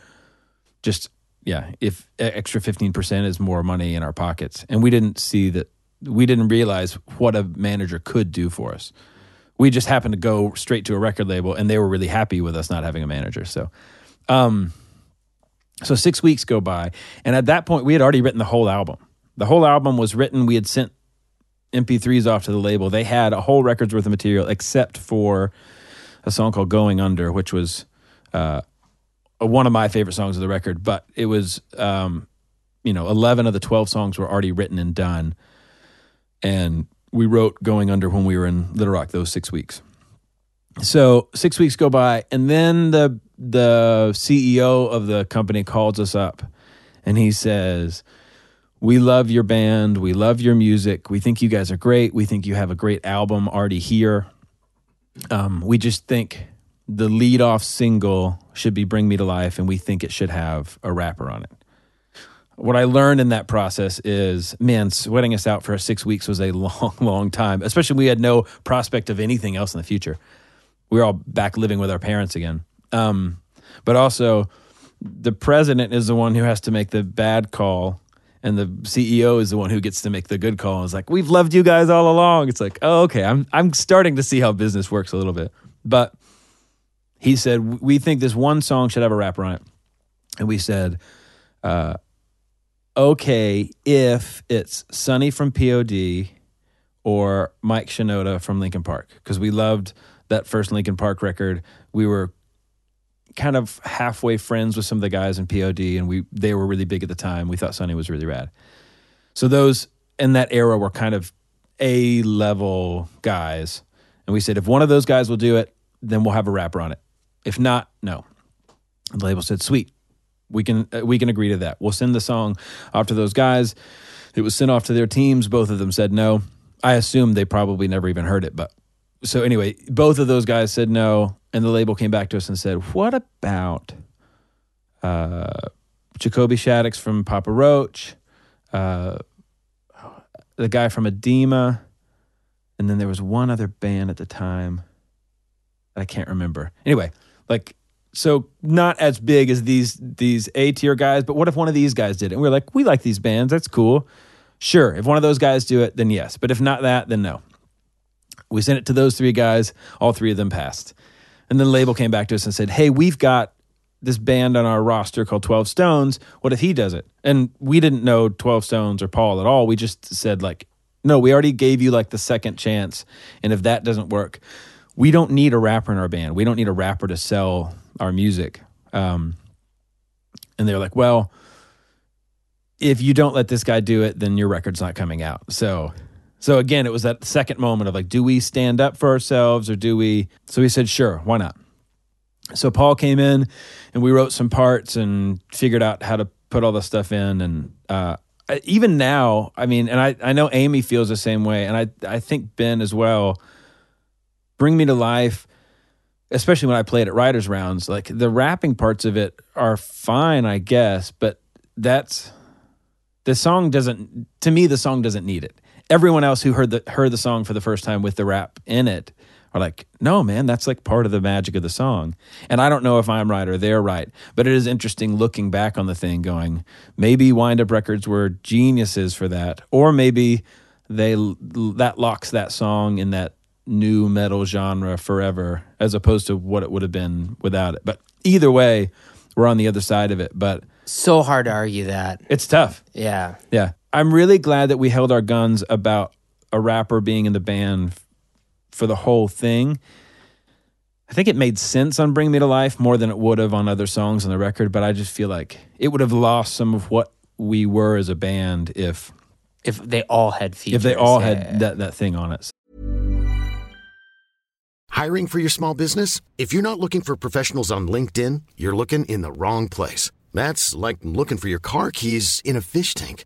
just yeah. If extra fifteen percent is more money in our pockets, and we didn't see that, we didn't realize what a manager could do for us. We just happened to go straight to a record label, and they were really happy with us not having a manager. So, um, so six weeks go by, and at that point, we had already written the whole album. The whole album was written. We had sent MP3s off to the label. They had a whole record's worth of material except for a song called "Going Under," which was uh, one of my favorite songs of the record. But it was, um, you know, eleven of the twelve songs were already written and done, and we wrote "Going Under" when we were in Little Rock those six weeks. So six weeks go by, and then the the CEO of the company calls us up, and he says we love your band. We love your music. We think you guys are great. We think you have a great album already here. Um, we just think the lead off single should be Bring Me to Life, and we think it should have a rapper on it. What I learned in that process is, man, sweating us out for six weeks was a (laughs) long, long time, especially we had no prospect of anything else in the future. We were all back living with our parents again. Um, but also, the president is the one who has to make the bad call and the CEO is the one who gets to make the good call. It's like we've loved you guys all along. It's like, oh, okay, I'm I'm starting to see how business works a little bit. But he said we think this one song should have a rapper on it, and we said, uh, okay, if it's Sonny from POD or Mike Shinoda from Linkin Park, because we loved that first Linkin Park record. We were kind of halfway friends with some of the guys in POD, and we they were really big at the time. We thought Sonny was really rad. So those in that era were kind of A level guys, and we said if one of those guys will do it, then we'll have a rapper on it. If not, no. The label said, "Sweet, we can uh, we can agree to that. We'll send the song off to those guys." It was sent off to their teams. Both of them said no. I assume they probably never even heard it, but so anyway, both of those guys said no, and the label came back to us and said, "What about uh, Jacoby Shaddix from Papa Roach, uh, the guy from Adema, and then there was one other band at the time that I can't remember. Anyway, like so not as big as these these A tier guys, but what if one of these guys did it? And we are like, we like these bands, that's cool. Sure, if one of those guys do it, then yes. But if not that, then no. We sent it to those three guys. All three of them passed. And then the label came back to us and said, Hey, we've got this band on our roster called 12 Stones. What if he does it? And we didn't know 12 Stones or Paul at all. We just said, like, no, we already gave you like the second chance. And if that doesn't work, we don't need a rapper in our band. We don't need a rapper to sell our music. Um, and they're like, well, if you don't let this guy do it, then your record's not coming out. So, so again, it was that second moment of like, do we stand up for ourselves or do we? So we said, sure, why not? So Paul came in and we wrote some parts and figured out how to put all the stuff in. And uh, even now, I mean, and I, I know Amy feels the same way, and I, I think Ben as well. Bring Me to Life, especially when I played at Writers Rounds, like the rapping parts of it are fine, I guess, but that's the song doesn't. To me, the song doesn't need it. Everyone else who heard the heard the song for the first time with the rap in it are like, no, man, that's like part of the magic of the song. And I don't know if I'm right or they're right, but it is interesting looking back on the thing, going, maybe Wind Up Records were geniuses for that, or maybe they that locks that song in that nu metal genre forever, as opposed to what it would have been without it. But either way, we're on the other side of it. But So hard to argue that. it's tough. Yeah. Yeah. I'm really glad that we held our guns about a rapper being in the band f- for the whole thing. I think it made sense on Bring Me to Life more than it would have on other songs on the record, but I just feel like it would have lost some of what we were as a band if If they all had features. if they all yeah. had that, that thing on it. Hiring for your small business? If you're not looking for professionals on LinkedIn, you're looking in the wrong place. That's like looking for your car keys in a fish tank.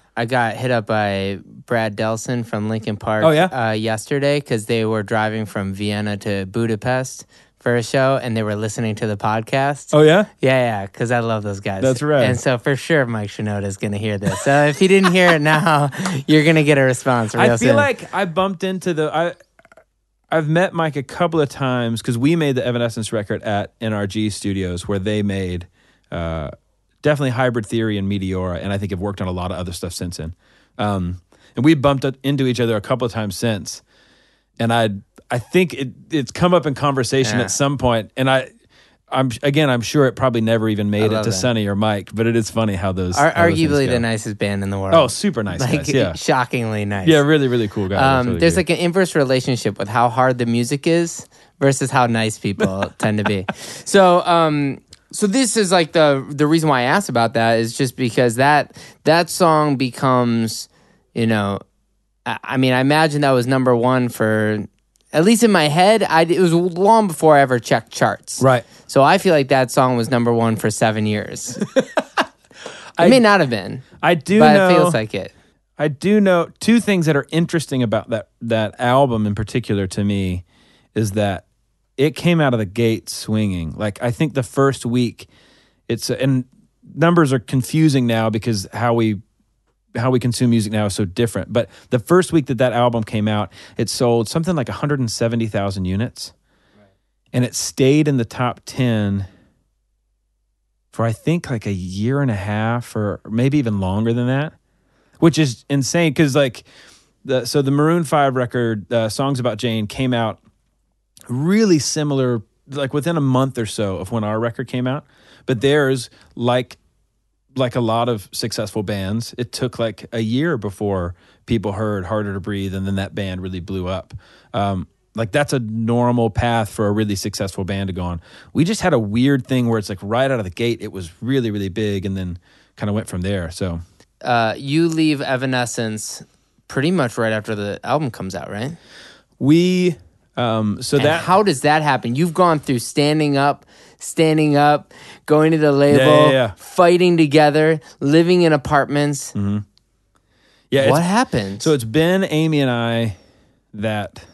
I got hit up by Brad Delson from Linkin Park. Oh, yeah? uh, yesterday because they were driving from Vienna to Budapest for a show, and they were listening to the podcast. Oh yeah? Yeah, yeah, because I love those guys. That's right. And so for sure, Mike Shinoda is going to hear this. So if he didn't hear it now, (laughs) you're going to get a response. I feel soon. like I bumped into the I I've met Mike a couple of times because we made the Evanescence record at NRG Studios where they made uh, definitely Hybrid Theory and Meteora, and I think have worked on a lot of other stuff since then. Um, and we bumped into each other a couple of times since, and I I think it it's come up in conversation Yeah. at some point, and I. I'm again. I'm sure it probably never even made it to that. Sonny or Mike, but it is funny how those Ar- how those arguably go. the nicest band in the world. Oh, super nice like guys. Yeah, shockingly nice. yeah, really, really cool guys. Um, Really there's good. like an inverse relationship with how hard the music is versus how nice people (laughs) tend to be. So, um, so this is like the the reason why I asked about that is just because that that song becomes, you know, I, I mean, I imagine that was number one for at least in my head. I it was long before I ever checked charts. Right. So I feel like that song was number one for seven years. (laughs) it may not have been, I do but know. it feels like it. I do know two things that are interesting about that that album in particular to me is that it came out of the gate swinging. Like I think the first week, it's and numbers are confusing now because how we how we consume music now is so different. But the first week that that album came out, it sold something like 170,000 units, right. and it stayed in the top 10 for I think like a year and a half or maybe even longer than that which is insane because like the so the Maroon Five record, uh, "Songs About Jane," came out really similar, like within a month or so of when our record came out. But theirs, like like a lot of successful bands, it took like a year before people heard "Harder to Breathe," and then that band really blew up. Um, like that's a normal path for a really successful band to go on. We just had a weird thing where it's like right out of the gate, it was really really big, and then kind of went from there. So. uh, you leave Evanescence pretty much right after the album comes out, right? We um so And that how does that happen? You've gone through standing up, standing up, going to the label, Yeah, yeah, yeah. fighting together, living in apartments. Mm-hmm. yeah what happened? so it's Ben, Amy, and I that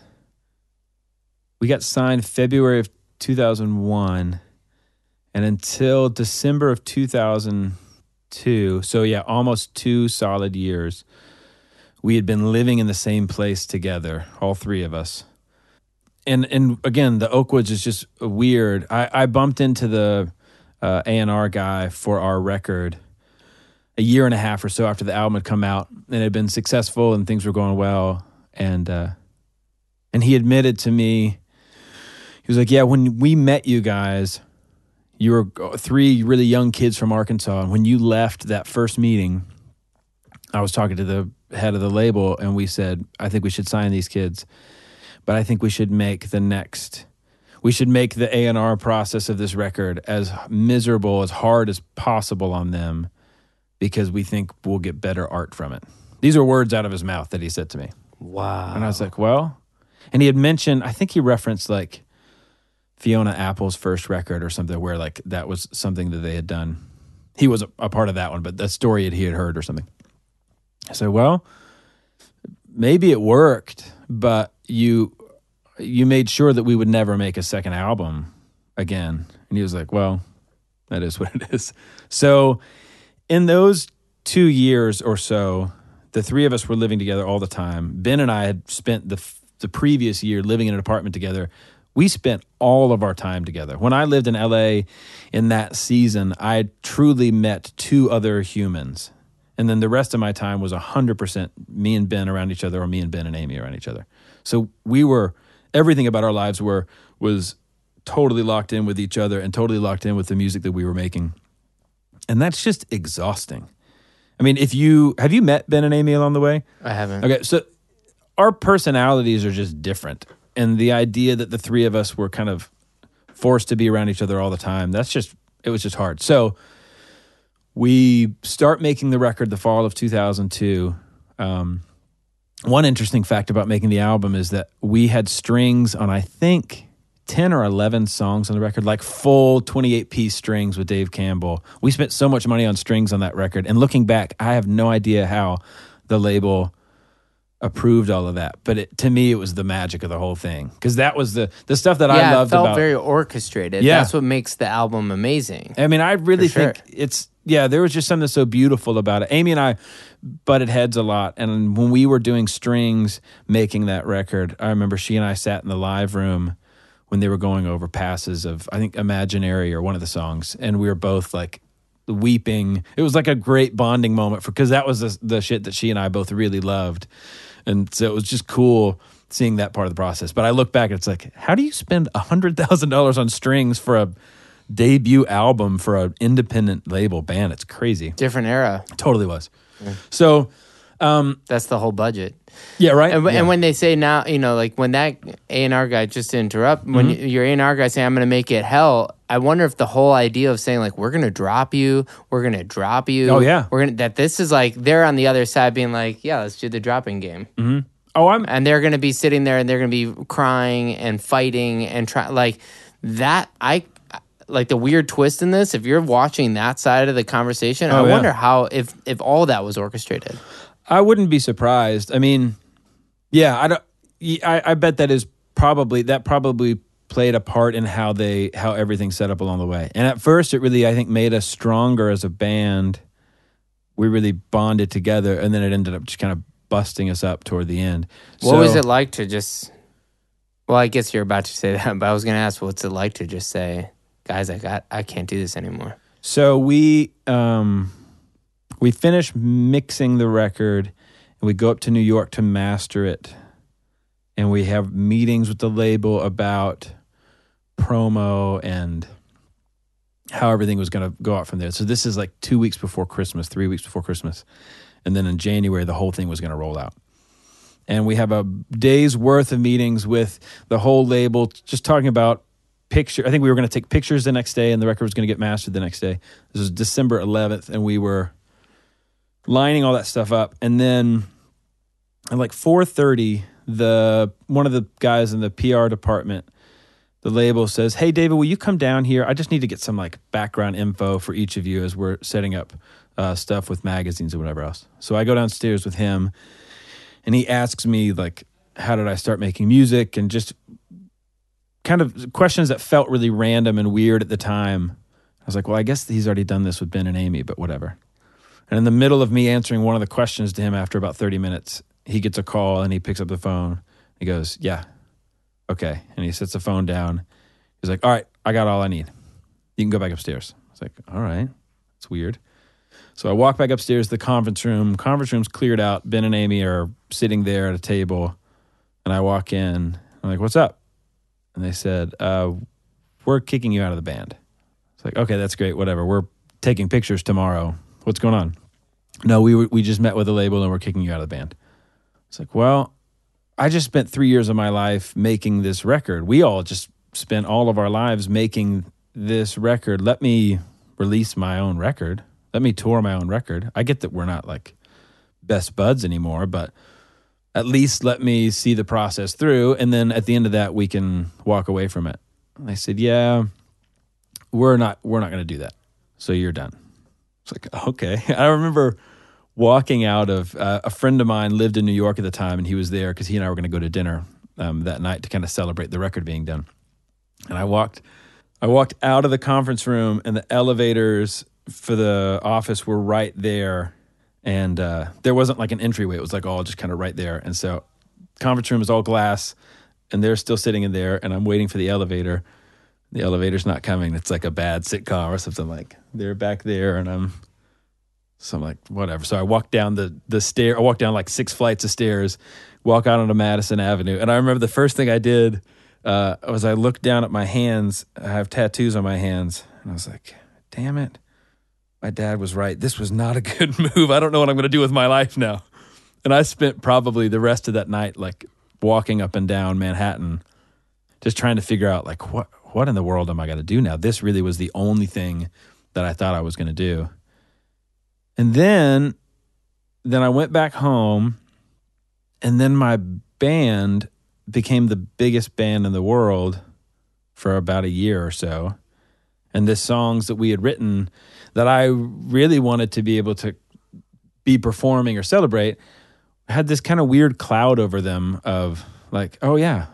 we got signed February of 2001 and until December of 2002 so yeah almost two solid years we had been living in the same place together all three of us and and again, the Oakwoods is just weird. I, I bumped into the uh, A and R guy for our record a year and a half or so after the album had come out and it had been successful and things were going well, and uh, and he admitted to me, he was like, "Yeah, when we met you guys." You were three really young kids from Arkansas, and when you left that first meeting, I was talking to the head of the label, and we said, "I think we should sign these kids." But I think we should make the next we should make the A&R process of this record as miserable as hard as possible on them because we think we'll get better art from it. These are words out of his mouth that he said to me. Wow. And I was like, "Well," and he had mentioned I think he referenced like Fiona Apple's first record or something where like that was something that they had done. He was a, a part of that one, but that story that he had heard or something. I said, "Well, maybe it worked, but you you made sure that we would never make a second album again. And he was like, well, that is what it is. So in those two years or so, the three of us were living together all the time. Ben and I had spent the the previous year living in an apartment together. We spent all of our time together. When I lived in LA in that season, I truly met two other humans. And then the rest of my time was 100% me and Ben around each other or me and Ben and Amy around each other. So we were everything about our lives were was totally locked in with each other and totally locked in with the music that we were making. And that's just exhausting. I mean, if you have you met Ben and Amy along the way? I haven't. Okay, so our personalities are just different. And the idea that the three of us were kind of forced to be around each other all the time, that's just it was just hard. So we start making the record the fall of 2002. Um, one interesting fact about making the album is that we had strings on, I think, 10 or 11 songs on the record, like full 28 piece strings with Dave Campbell. We spent so much money on strings on that record. And looking back, I have no idea how the label approved all of that. But it, to me, it was the magic of the whole thing because that was the the stuff that yeah, I loved it felt about. very orchestrated. Yeah. That's what makes the album amazing. I mean, I really sure. think it's yeah. There was just something so beautiful about it. Amy and I butted heads a lot, and when we were doing strings, making that record, I remember she and I sat in the live room when they were going over passes of I think Imaginary or one of the songs, and we were both like weeping. It was like a great bonding moment for because that was the, the shit that she and I both really loved, and so it was just cool seeing that part of the process. But I look back and it's like, how do you spend (laughs) a hundred thousand dollars on strings for a debut album for an independent label band? It's crazy. Different era. Totally was. So, um, That's the whole budget. yeah, right. And, Yeah. and when they say now, you know, like when that A and R guy just to interrupt, when Mm-hmm. your A and R guy say, I'm going to make it hell, I wonder if the whole idea of saying like we're going to drop you, we're going to drop you, Oh, yeah. we're to that this is like they're on the other side being like, yeah, let's do the dropping game, mm-hmm. oh, I'm and they're going to be sitting there and they're going to be crying and fighting and try like that. I like the weird twist in this. If you're watching that side of the conversation, I Oh, yeah. wonder how if if all that was orchestrated. I wouldn't be surprised. I mean, yeah, I don't. I, I bet that is probably that probably played a part in how they how everything set up along the way. And at first, it really I think made us stronger as a band. We really bonded together, and then it ended up just kind of busting us up toward the end. What So- was it like to just? Well, I guess you're about to say that, (laughs) but I was going to ask, what's it like to just say, guys, I got, I can't do this anymore. So we um we finish mixing the record and we go up to New York to master it. And we have meetings with the label about promo and how everything was going to go out from there. So this is like 2 weeks before Christmas, 3 weeks before Christmas. And then in January the whole thing was going to roll out. And we have a day's worth of meetings with the whole label just talking about picture. I think we were going to take pictures the next day, and the record was going to get mastered the next day. This was December 11th, and we were lining all that stuff up. And then at like 4:30, the one of the guys in the PR department, the label says, "Hey, David, will you come down here? I just need to get some like background info for each of you as we're setting up uh, stuff with magazines and whatever else." So I go downstairs with him, and he asks me like, "How did I start making music?" and just kind of questions that felt really random and weird at the time. I was like, well, I guess he's already done this with Ben and Amy, but whatever. And in the middle of me answering one of the questions to him after about 30 minutes, he gets a call and he picks up the phone. He goes, Yeah, Okay. And he sets the phone down. He's like, All right, I got all I need. You can go back upstairs. I was like, All right. That's weird. So I walk back upstairs to the conference room. Conference room's cleared out. Ben and Amy are sitting there at a table. And I walk in. I'm like, What's up? And they said, uh, We're kicking you out of the band. It's like, Okay, that's great. Whatever. We're taking pictures tomorrow. What's going on? No, we we just met with a label and we're kicking you out of the band. It's like, well, I just spent three years of my life making this record. We all just spent all of our lives making this record. Let me release my own record. Let me tour my own record. I get that we're not like best buds anymore, but at least let me see the process through. And then at the end of that, we can walk away from it. And I said, yeah, we're not, we're not going to do that. So you're done. It's like, (laughs) okay. I remember walking out of uh, a friend of mine lived in New York at the time, and he was there because he and I were going to go to dinner um, that night to kind of celebrate the record being done. And I walked, I walked out of the conference room, and the elevators for the office were right there, and uh, there wasn't like an entryway; it was like all just kind of right there. And so, conference room is all glass, and they're still sitting in there, and I'm waiting for the elevator. The elevator's not coming. It's like a bad sitcom or something like they're back there, and I'm so I'm like, whatever. So I walk down the the stair. I walk down like six flights of stairs, walk out onto Madison Avenue, and I remember the first thing I did uh, was I looked down at my hands. I have tattoos on my hands, and I was like, damn it. My dad was right. This was not a good (laughs) move. I don't know what I'm going to do with my life now. And I spent probably the rest of that night like walking up and down Manhattan, just trying to figure out like what what in the world am I going to do now? This really was the only thing that I thought I was going to do. And then then I went back home and then my band became the biggest band in the world for about a year or so. And the songs that we had written that I really wanted to be able to be performing or celebrate had this kind of weird cloud over them of like, oh yeah,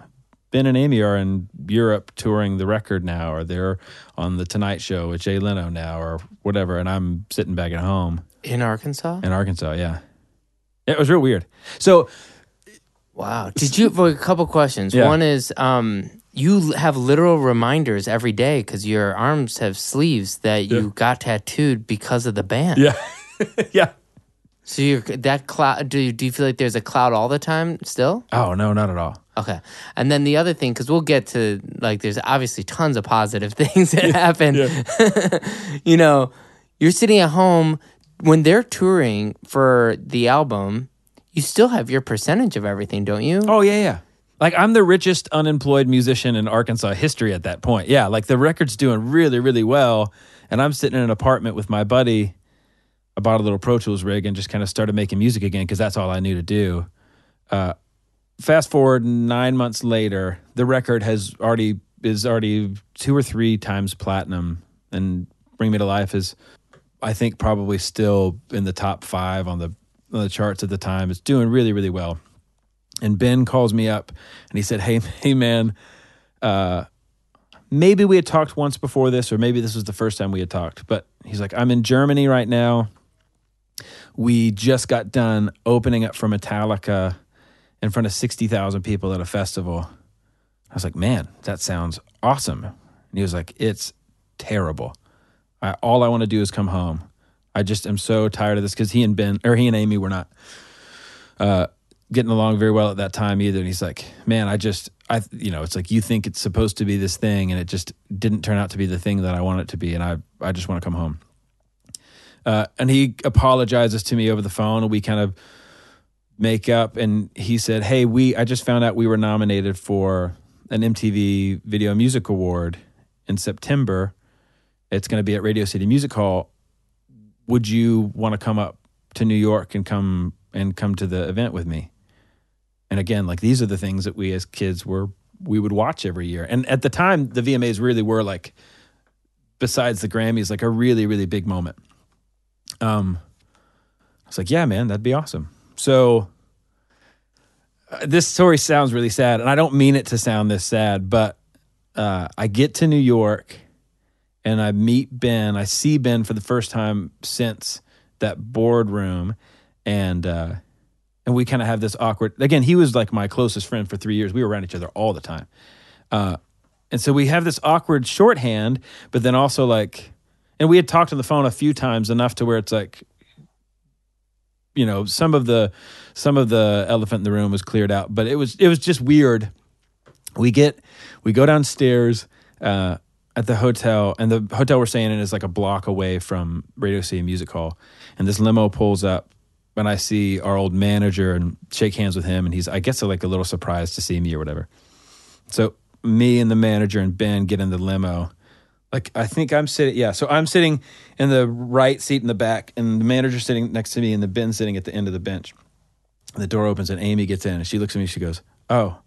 Ben and Amy are in Europe touring the record now, or they're on the Tonight Show with Jay Leno now, or whatever, and I'm sitting back at home In Arkansas? in Arkansas. Yeah, it was real weird. So Wow. Did you, for a couple questions. Yeah. One is, um, you have literal reminders every day because your arms have sleeves that you got tattooed because of the band. yeah, (laughs) yeah. So you're that cloud. Do you, do you feel like there's a cloud all the time still? Oh no, not at all. Okay. And then the other thing, because we'll get to like, there's obviously tons of positive (laughs) things that happen. (laughs) you know, you're sitting at home when they're touring for the album. You still have your percentage of everything, don't you? Oh yeah, yeah. Like I'm the richest unemployed musician in Arkansas history at that point. Yeah, like the record's doing really, really well, and I'm sitting in an apartment with my buddy. I bought a little Pro Tools rig and just kind of started making music again because that's all I knew to do. Uh, fast forward nine months later, the record has already is already two or three times platinum, and Bring Me to Life is, I think, probably still in the top five on the on the charts at the time. It's doing really, really well. And Ben calls me up and he said, "Hey, (laughs) hey, man, uh, maybe we had talked once before this, or maybe this was the first time we had talked. But he's like, I'm in Germany right now. We just got done opening up for Metallica in front of sixty thousand people at a festival. I was like, man, that sounds awesome. And he was like, it's terrible. I, all I want to do is come home. I just am so tired of this because he and Ben or he and Amy were not uh, getting along very well at that time either. And he's like, man, I just, I, you know, it's like you think it's supposed to be this thing, and it just didn't turn out to be the thing that I want it to be, and I, I just want to come home. Uh, and he apologizes to me over the phone, and we kind of make up. And he said, "Hey, we, I just found out we were nominated for an MTV Video Music Award in September. It's going to be at Radio City Music Hall. Would you want to come up to New York and come and come to the event with me?" And again, like these are the things that we as kids were we would watch every year. And at the time, the VMAs really were like, besides the Grammys, like a really really big moment. Um, I was like, yeah, man, that'd be awesome. So uh, this story sounds really sad, and I don't mean it to sound this sad, but uh, I get to New York and I meet Ben. I see Ben for the first time since that boardroom, and uh, and we kind of have this awkward. Again, he was like my closest friend for three years. We were around each other all the time, uh, and so we have this awkward shorthand. But then also like, and we had talked on the phone a few times enough to where it's like, you know, some of the some of the elephant in the room was cleared out, but it was it was just weird. We get we go downstairs. Uh, at the hotel, and the hotel we're staying in is like a block away from Radio City Music Hall. And this limo pulls up, and I see our old manager and shake hands with him, and he's I guess like a little surprised to see me or whatever. So me and the manager and Ben get in the limo. Like I think I'm sitting, yeah. So I'm sitting in the right seat in the back, and the manager sitting next to me, and the Ben sitting at the end of the bench. The door opens, and Amy gets in, and she looks at me. She goes, "Oh."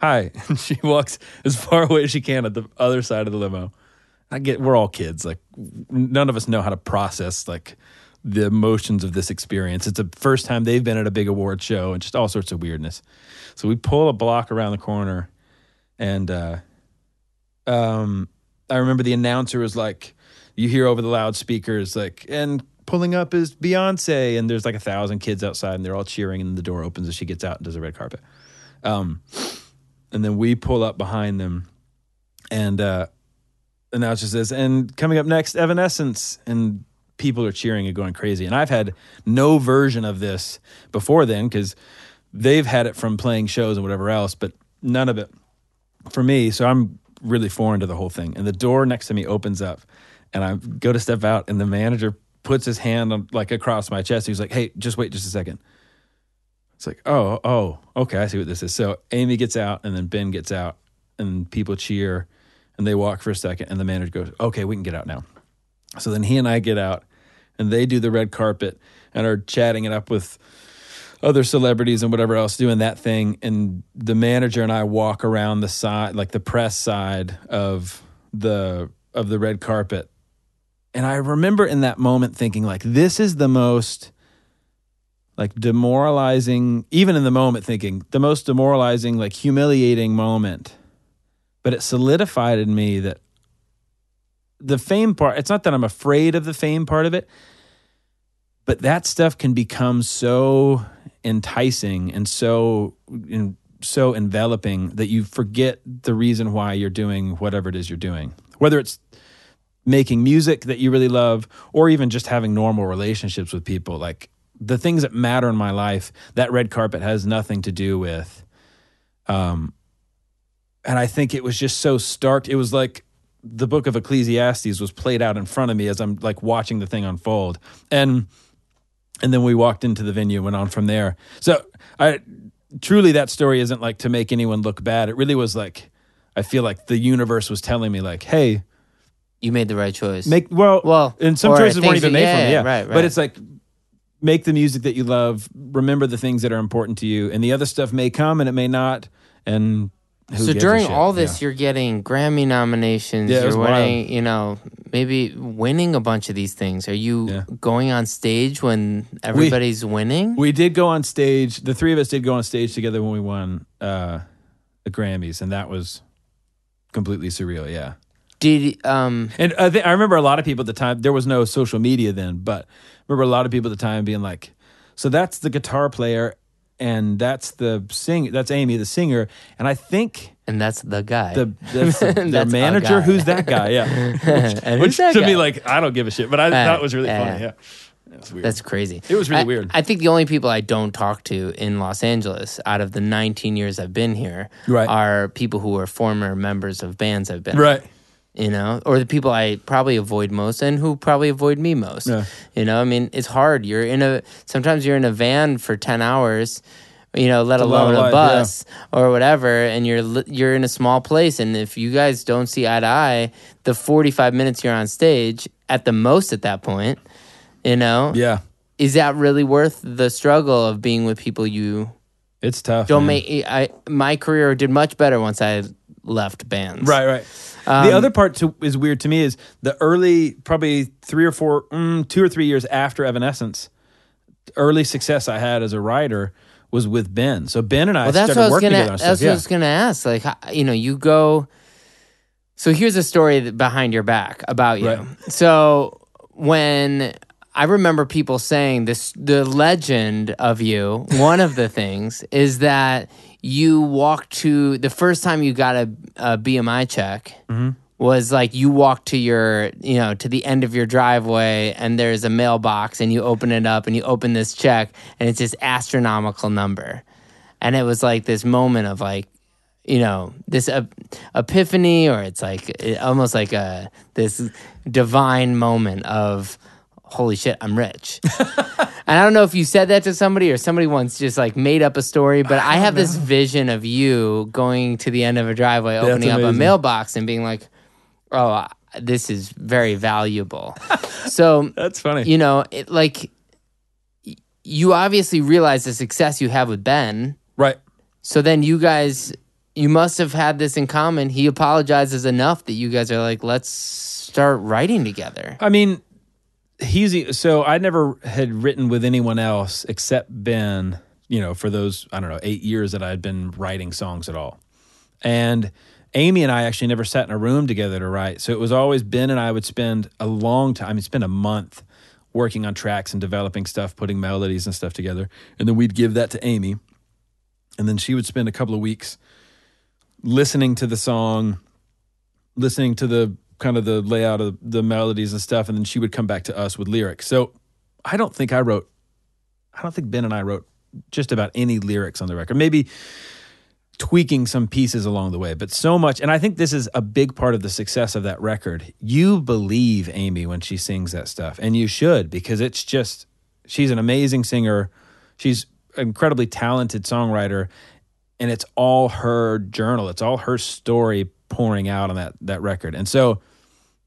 Hi. (laughs) And she walks as far away as she can at the other side of the limo. I get we're all kids. Like none of us know how to process like the emotions of this experience. It's the first time they've been at a big award show and just all sorts of weirdness. So we pull a block around the corner and uh um I remember the announcer was like you hear over the loudspeakers like and pulling up is Beyonce and there's like a thousand kids outside and they're all cheering and the door opens as she gets out and does a red carpet. Um and then we pull up behind them. And uh it's just and coming up next evanescence. And people are cheering and going crazy. And i've had no version of this before then because they've had it from playing shows and whatever else but none of it for me. So i'm really foreign to the whole thing. And the door next to me opens up and i go to step out and the manager puts his hand on, like across my chest. He's like hey just wait just a second it's like, oh, oh, okay, I see what this is. So Amy gets out, and then Ben gets out, and people cheer, and they walk for a second, and the manager goes, okay, we can get out now. So then he and I get out, and they do the red carpet and are chatting it up with other celebrities and whatever else, doing that thing. And the manager and I walk around the side, like the press side of the of the red carpet. And I remember in that moment thinking, like, this is the most like demoralizing even in the moment thinking the most demoralizing like humiliating moment. But it solidified in me that the fame part it's not that i'm afraid of the fame part of it but that stuff can become so enticing and so in, so enveloping that you forget the reason why you're doing whatever it is you're doing. Whether it's making music that you really love or even just having normal relationships with people like the things that matter in my life, that red carpet has nothing to do with. Um, and I think it was just so stark. It was like the book of Ecclesiastes was played out in front of me as I'm like watching the thing unfold. And and then we walked into the venue and went on from there. So I truly that story isn't like to make anyone look bad. It really was like I feel like the universe was telling me like, hey, You made the right choice. make well Well, and some choices weren't even made for me yeah, yeah right, but it's like make the music that you love remember the things that are important to you and the other stuff may come and it may not and who so during all this, Yeah. you're getting Grammy nominations. Yeah, you're wild. winning, you know, maybe winning a bunch of these things. Are you Yeah. going on stage when everybody's winning? we did go on stage the three of us did go on stage together when we won uh the grammys and that was completely surreal yeah Did um and I, think I remember a lot of people at the time there was no social media then but I remember a lot of people at the time being like so that's the guitar player and that's the sing that's amy the singer and i think and that's the guy. the (laughs) that's their That's manager. Who's that guy? Yeah, (laughs) and which that to guy? me like I don't give a shit, but I Uh, thought it was really uh, funny. Yeah, that's weird. That's crazy. It was really I- weird. I think the only people I don't talk to in Los Angeles out of the 19 years I've been here Right. are people who are former members of bands I've been right. You know, or the people I probably avoid most and who probably avoid me most. Yeah. You know, I mean, it's hard. You're in a sometimes you're in a van for 10 hours, you know, let a alone a life, bus or whatever and you're you're in a small place and if you guys don't see eye to eye, the 45 minutes you're on stage at the most at that point, you know, Yeah, is that really worth the struggle of being with people you it's tough. don't man. make I my career did much better once I left bands. Right, right. Um, the other part to, is weird to me is the early, probably three or four, mm, two or three years after Evanescence, early success I had as a writer was with Ben. So Ben and I Well, that's started what I was working gonna. together. on That's stuff. what I was gonna ask. Like, you know, you go. So here's a story behind your back about you. Right. So when I remember people saying this. The legend of you. One of the things is that you walked to the first time you got a, a BMI check. Mm-hmm. Was like you walk to your, you know, to the end of your driveway, and there's a mailbox, and you open it up, and you open this check, and it's this astronomical number, and it was like this moment of like, you know this ep- epiphany or it's like it, almost like a this divine moment of holy shit i'm rich (laughs) and i don't know if you said that to somebody or somebody once just like made up a story but i, have this vision of you going to the end of a driveway opening up a mailbox and being like oh this is very valuable (laughs) so That's funny. you know it, like you obviously realize the success you have with ben right. so then you guys, you must have had this in common. He apologizes enough that you guys are like, let's start writing together. I mean, he's so I never had written with anyone else except Ben. You know, for those I don't know eight years that I had been writing songs at all, and Amy and I actually never sat in a room together to write. So it was always Ben and I would spend a long time. I mean, spend a month working on tracks and developing stuff, putting melodies and stuff together, and then we'd give that to Amy, and then she would spend a couple of weeks listening to the song, listening to the kind of the layout of the melodies and stuff, and then she would come back to us with lyrics. So I don't think I wrote, I don't think Ben and I wrote just about any lyrics on the record. Maybe tweaking some pieces along the way, but so much. And I think this is a big part of the success of that record. You believe Amy when she sings that stuff, and you should because it's just, she's an amazing singer. She's an incredibly talented songwriter, and it's all her journal. It's all her story pouring out on that that record. And so,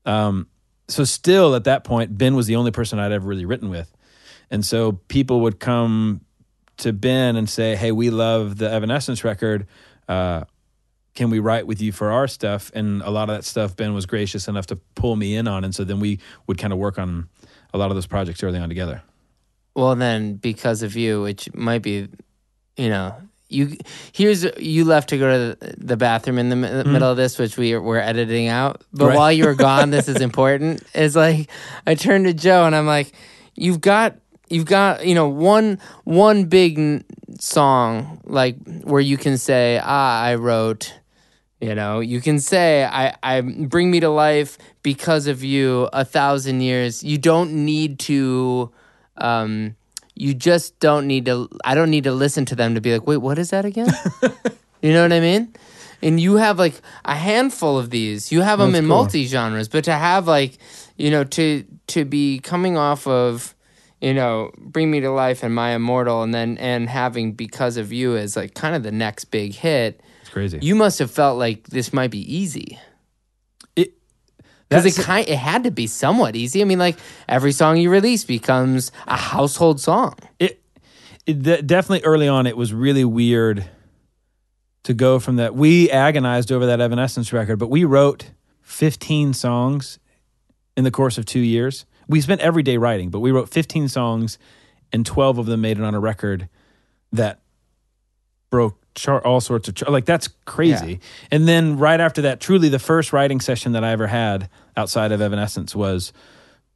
um, so still at that point, Ben was the only person I'd ever really written with, and so people would come to Ben and say, "Hey, we love the Evanescence record. Uh, can we write with you for our stuff?" And a lot of that stuff, Ben was gracious enough to pull me in on, and so then we would kind of work on a lot of those projects early on together. Well, then because of you, which might be, you know, you here's you left to go to the, bathroom in the mi- middle of this, which we we're editing out. But Right. while you were gone, this is (laughs) important. Is like I turned to Joe and I'm like, you've got you've got you know one one big n- song like where you can say ah I wrote. You know, you can say I, I bring me to life because of you a thousand years. You don't need to um you just don't need to I don't need to listen to them to be like, wait, what is that again? (laughs) you know what I mean? And you have like a handful of these. You have them That's in cool. multi genres, but to have like, you know, to to be coming off of, you know, Bring Me to Life and My Immortal and then and having Because of You as like kind of the next big hit, It's crazy. you must have felt like this might be easy. Because it kind it had to be somewhat easy. I mean, like every song you release becomes a household song. it, it de- definitely early on it was really weird to go from that we agonized over that evanescence record but we wrote 15 songs in the course of two years we spent every day writing but we wrote 15 songs and 12 of them made it on a record that broke chart all sorts of char- like that's crazy and then right after that truly the first writing session that i ever had outside of evanescence was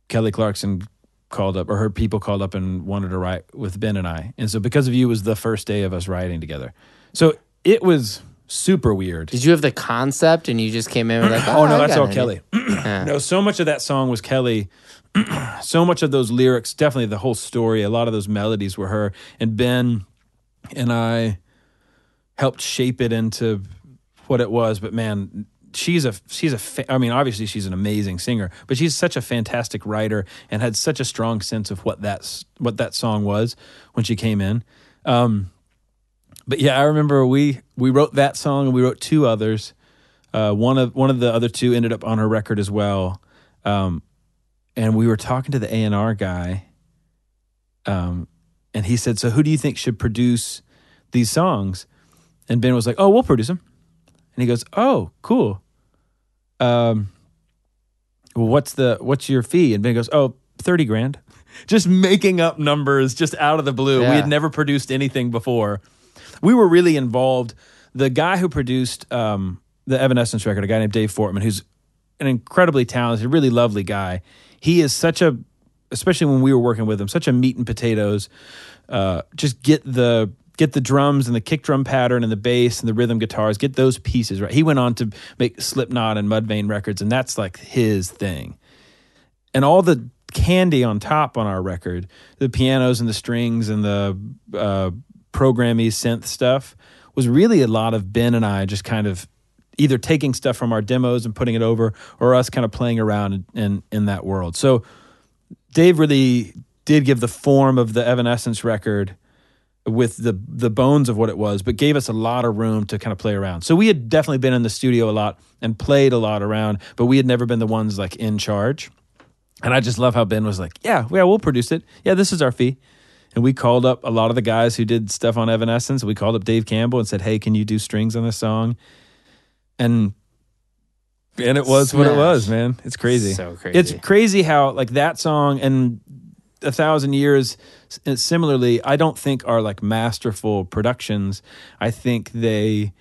kelly clarkson called up or her people called up and wanted to write with ben and i and so because of you was the first day of us writing together so it was super weird Did you have the concept and you just came in and like, Oh, no, oh, I that's all. Kelly. (clears throat) No, so much of that song was Kelly. (clears throat) so much of those lyrics, definitely the whole story, a lot of those melodies were her. And Ben and I helped shape it into what it was. But man, she's a she's a fa- I mean, obviously she's an amazing singer, but she's such a fantastic writer and had such a strong sense of what that's what that song was when she came in. Um, but yeah, I remember we we wrote that song and we wrote two others. Uh, one of one of the other two ended up on her record as well. Um, and we were talking to the A and R guy, um, and he said, "So who do you think should produce these songs?" And Ben was like, "Oh, we'll produce them." And he goes, "Oh, cool. Um, what's the what's your fee?" And Ben goes, "Oh, 30 grand." (laughs) Just making up numbers just out of the blue. Yeah. We had never produced anything before. We were really involved. The guy who produced um, the Evanescence record, a guy named Dave Fortman, who's an incredibly talented, really lovely guy. He is such a especially when we were working with him, such a meat and potatoes. Uh, just get the get the drums and the kick drum pattern and the bass and the rhythm guitars, get those pieces right. He went on to make Slipknot and Mudvayne records, and that's like his thing. And all the candy on top on our record, the pianos and the strings and the uh, programmy synth stuff, was really a lot of Ben and I just kind of either taking stuff from our demos and putting it over, or us kind of playing around in in, in that world. So Dave really did give the form of the Evanescence record with the the bones of what it was, but gave us a lot of room to kind of play around. So we had definitely been in the studio a lot and played a lot around, but we had never been the ones like in charge. And I just love how Ben was like, "Yeah, yeah, we'll produce it. Yeah, this is our fee." And we called up a lot of the guys who did stuff on Evanescence. We called up Dave Campbell and said, "Hey, can you do strings on this song?" And and it was what it was, man. It's crazy. So crazy. It's crazy how like that song and a thousand years similarly i don't think are like masterful productions. I think they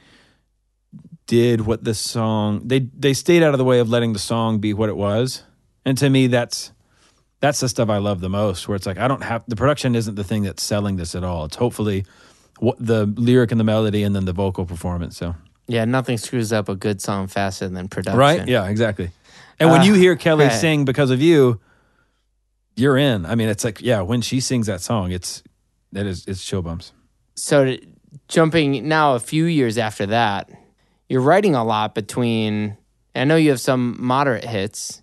did what the song they they stayed out of the way of letting the song be what it was. And to me that's that's the stuff i love the most where it's like i don't have the production isn't the thing that's selling this at all. It's hopefully what the lyric and the melody and then the vocal performance so. Yeah, nothing screws up a good song faster than production. right yeah exactly. And when Uh, you hear kelly right. sing because of you you're in i mean it's like yeah when she sings that song it's that is it's chill bumps So to- jumping now a few years after that, you're writing a lot between. I know you have some moderate hits,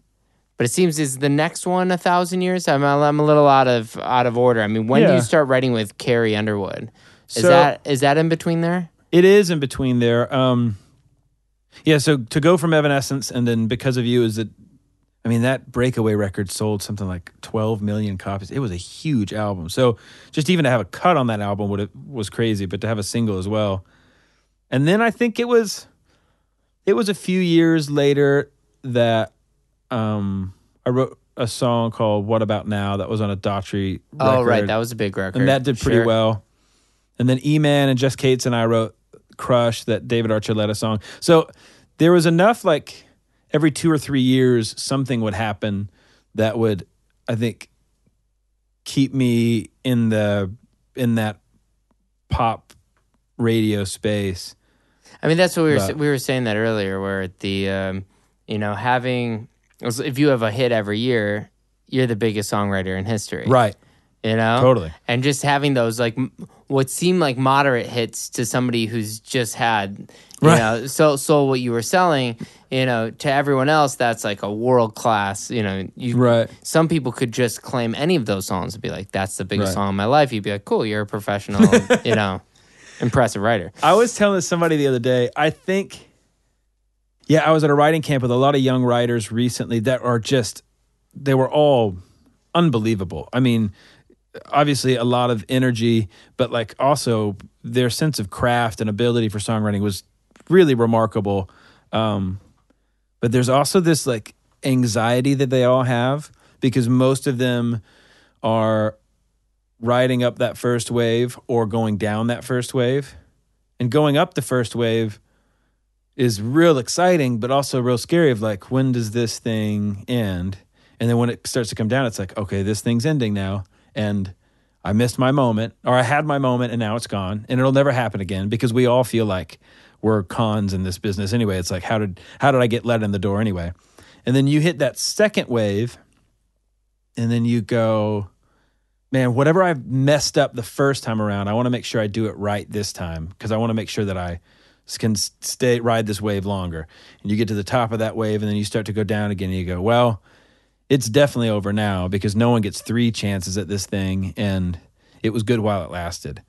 but it seems is the next one a thousand years. I'm I'm a little out of out of order. I mean, when do you start writing with Carrie Underwood? Is So- that is that in between there? It is in between there. Um, yeah, so to go from Evanescence and then Because of You is that, I mean, that breakaway record sold something like 12 million copies. It was a huge album. So just even to have a cut on that album would have, was crazy, but to have a single as well. And then I think it was, it was a few years later that um, I wrote a song called What About Now that was on a Daughtry Oh, right, that was a big record, and that did pretty Sure. well. And then E Man and Jess Cates and I wrote Crush, that David Archuleta song. So there was enough like every two or three years something would happen that would, I think, keep me in the in that pop radio space. I mean, that's what we were But- we were saying that earlier, where the um, you know having if you have a hit every year, you're the biggest songwriter in history, Right. You know, Totally. and just having those like m- what seem like moderate hits to somebody who's just had, you Right. know, so so what you were selling, you know, to everyone else that's like a world class, you know, you Right. Some people could just claim any of those songs and be like, "That's the biggest Right. song in my life." You'd be like, "Cool, you're a professional, (laughs) you know, impressive writer." I was telling somebody the other day, I think, yeah, I was at a writing camp with a lot of young writers recently that are just, they were all unbelievable. I mean, obviously a lot of energy, but like also their sense of craft and ability for songwriting was really remarkable. Um, but there's also this like anxiety that they all have because most of them are riding up that first wave or going down that first wave. And going up the first wave is real exciting, but also real scary of like, when does this thing end? And then when it starts to come down, it's like, okay, this thing's ending now. And I missed my moment, or I had my moment and now it's gone. And it'll never happen again because we all feel like we're cons in this business anyway. It's like, how did how did I get let in the door anyway? And then you hit that second wave, and then you go, man, whatever I've messed up the first time around, I want to make sure I do it right this time because I want to make sure that I can stay ride this wave longer. And you get to the top of that wave, and then you start to go down again, and you go, well, it's definitely over now because no one gets three chances at this thing, and it was good while it lasted.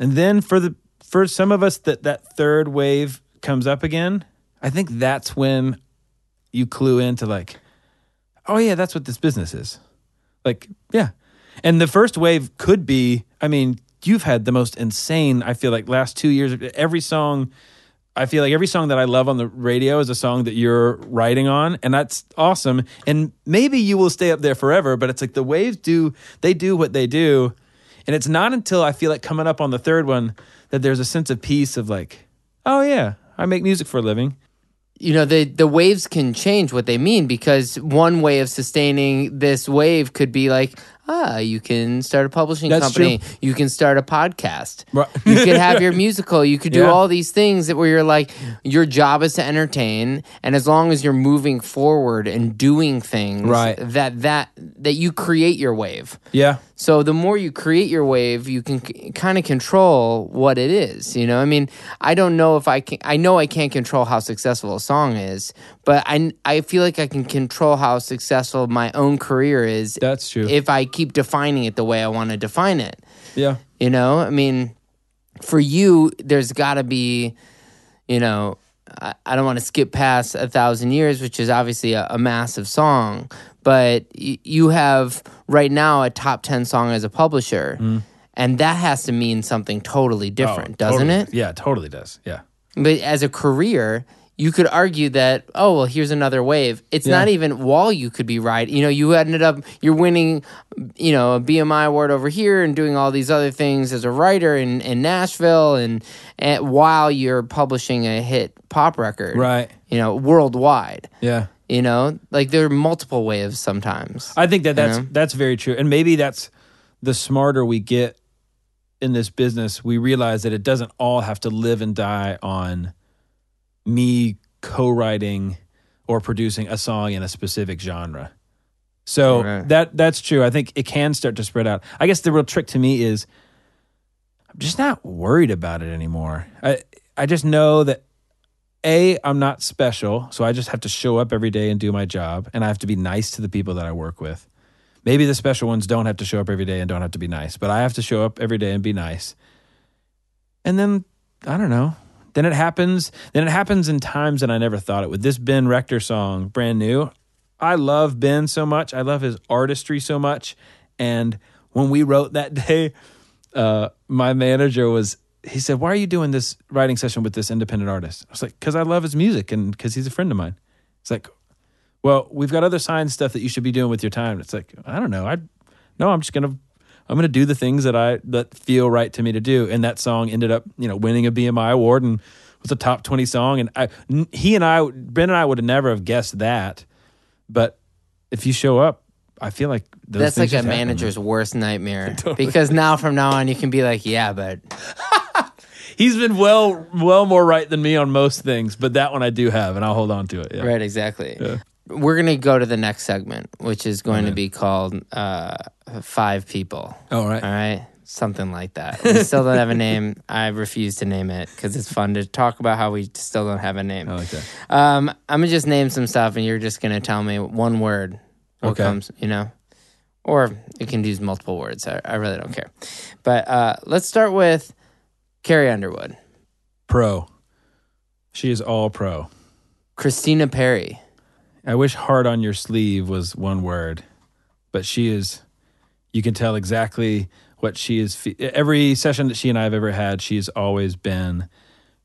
And then for the for some of us that that third wave comes up again, I think that's when you clue into like, oh yeah, that's what this business is. Like, yeah. And the first wave could be, I mean, you've had the most insane, I feel like last 2 years every song I feel like every song that I love on the radio is a song that you're writing on, and that's awesome. And maybe you will stay up there forever, but it's like the waves do, they do what they do. And it's not until I feel like coming up on the third one that there's a sense of peace of like, oh yeah, I make music for a living. you know the the waves can change what they mean because one way of sustaining this wave could be like ah you can start a publishing That's company true. you can start a podcast Right. you could (laughs) have your musical you could do Yeah. all these things that where you're like your job is to entertain and as long as you're moving forward and doing things Right. that that that you create your wave Yeah. so the more you create your wave, you can c- kind of control what it is. You know, I mean, I don't know if I can. I know I can't control how successful a song is, but I I feel like I can control how successful my own career is. That's true. If I keep defining it the way I want to define it. yeah. You know, I mean, for you, there's got to be, you know, I, I don't want to skip past a thousand years, which is obviously a, a massive song, but y- you have right now a top 10 song as a publisher. Mm-hmm. And that has to mean something totally different, Oh, doesn't totally. it? Yeah, totally does. Yeah. But as a career, you could argue that, oh, well, here's another wave. It's Yeah. not even while you could be right. You know, you ended up, you're winning, you know, a BMI award over here and doing all these other things as a writer in, in Nashville and, and while you're publishing a hit pop record, Right. you know, worldwide. Yeah. You know, like there are multiple waves sometimes. I think that that's know? that's very true, and maybe that's the smarter we get in this business. We realize that it doesn't all have to live and die on me co-writing or producing a song in a specific genre. So Right. that that's true. I think it can start to spread out. I guess the real trick to me is I'm just not worried about it anymore. I I just know that a I'm not special, so I just have to show up every day and do my job, and I have to be nice to the people that I work with. Maybe the special ones don't have to show up every day and don't have to be nice, but I have to show up every day and be nice. And then I don't know. Then it happens. Then it happens in times that I never thought it would. This Ben Rector song, brand new. I love Ben so much. I love his artistry so much. And when we wrote that (laughs) day, uh, my manager was he said, "Why are you doing this writing session with this independent artist?" I was like, "Cause I love his music and because he's a friend of mine." It's like, "Well, we've got other signed stuff that you should be doing with your time." It's like, I don't know. I no, I'm just gonna I'm gonna do the things that I that feel right to me to do. And that song ended up, you know, winning a BMI award and was a top twenty song. And I, he and I, Ben and I would have never have guessed that. But if you show up, I feel like those That's like a happen. manager's worst nightmare (laughs) because now from now on you can be like, yeah, but (laughs) He's been well, well more right than me on most things, but that one I do have, and I'll hold on to it. Yeah. Right, exactly. We're going to go to the next segment, which is going to be called uh, Five People. All right. All right. Something like that. We still don't have a name. (laughs) I refuse to name it because it's fun to talk about how we still don't have a name. I like that. Um, I'm going to just name some stuff and you're just going to tell me one word. Okay. comes, you know? Or you can use multiple words. I, I really don't care. But uh, let's start with Carrie Underwood, Pro. She is all pro. Christina Perri, I wish hard on your sleeve was one word, but she is, you can tell exactly what she is. Fe- every session that she and I have ever had, she's always been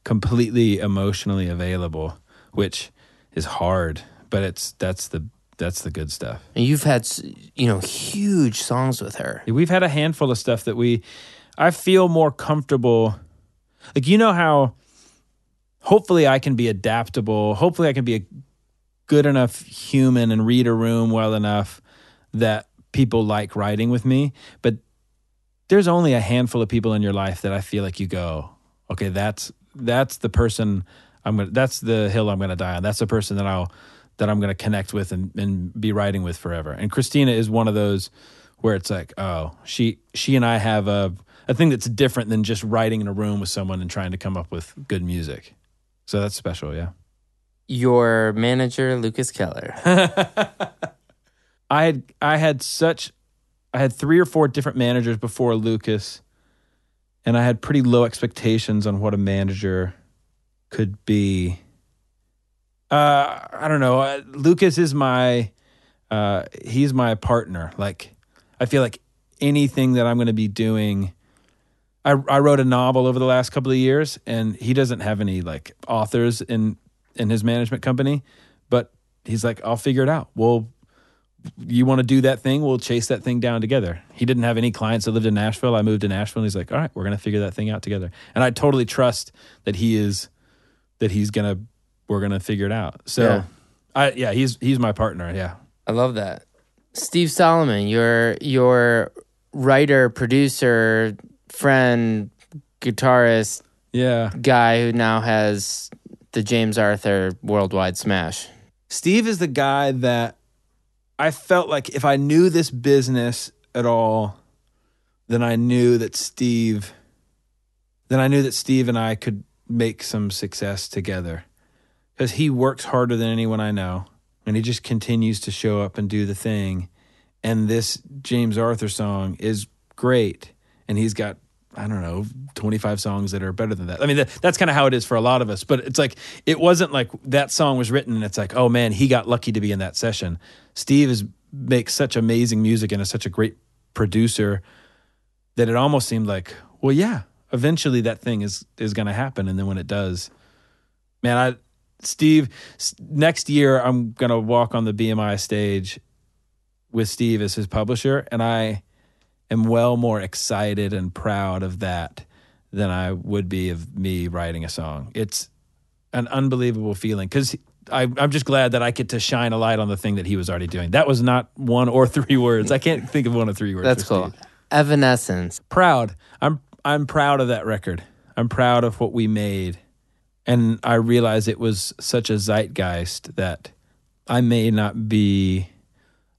completely emotionally available, which is hard, but it's, that's the, that's the good stuff. and you've had, you know, huge songs with her. We've had a handful of stuff that we, I feel more comfortable. Like, you know how hopefully I can be adaptable. Hopefully I can be a good enough human and read a room well enough that people like writing with me. But there's only a handful of people in your life that I feel like you go, okay, that's, that's the person I'm to, that's the hill I'm to die on. That's the person that I'll, that I'm to connect with and, and be writing with forever. And Christina is one of those where it's like, oh, she she and I have a a thing that's different than just writing in a room with someone and trying to come up with good music. So that's special, yeah. Your manager, Lucas Keller. (laughs) I had I had such I had three or four different managers before Lucas, and I had pretty low expectations on what a manager could be. Uh, I don't know. Uh, Lucas is my uh, he's my partner. Like I feel like anything that I'm going to be doing. I, I wrote a novel over the last couple of years, and he doesn't have any like authors in in his management company, but he's like, I'll figure it out. We'll you want to do that thing, we'll chase that thing down together. He didn't have any clients that lived in Nashville. I moved to Nashville and he's like, all right, we're going to figure that thing out together. And I totally trust that he is, that he's going to we're gonna figure it out. So, Yeah. I yeah, he's he's my partner. Yeah, I love that. Steve Solomon, your your writer, producer, friend, guitarist, yeah. guy who now has the James Arthur worldwide smash. Steve is the guy that I felt like if I knew this business at all, then I knew that Steve, then I knew that Steve and I could make some success together. Because he works harder than anyone I know, and he just continues to show up and do the thing. And this James Arthur song is great, and he's got I don't know, 25 songs that are better than that. I mean, that, that's kind of how it is for a lot of us, but it's like, it wasn't like that song was written and it's like, oh man, he got lucky to be in that session. Steve is makes such amazing music and is such a great producer that it almost seemed like, well, yeah, eventually that thing is, is going to happen. And then when it does, man, I, Steve, next year I'm going to walk on the BMI stage with Steve as his publisher. And I, am well more excited and proud of that than I would be of me writing a song. It's an unbelievable feeling because I'm just glad that I get to shine a light on the thing that he was already doing. That was not one or (laughs) three words. I can't think of one or three words. That's cool. Steve. Evanescence. Proud. I'm I'm proud of that record. I'm proud of what we made. And I realize it was such a zeitgeist that I may not be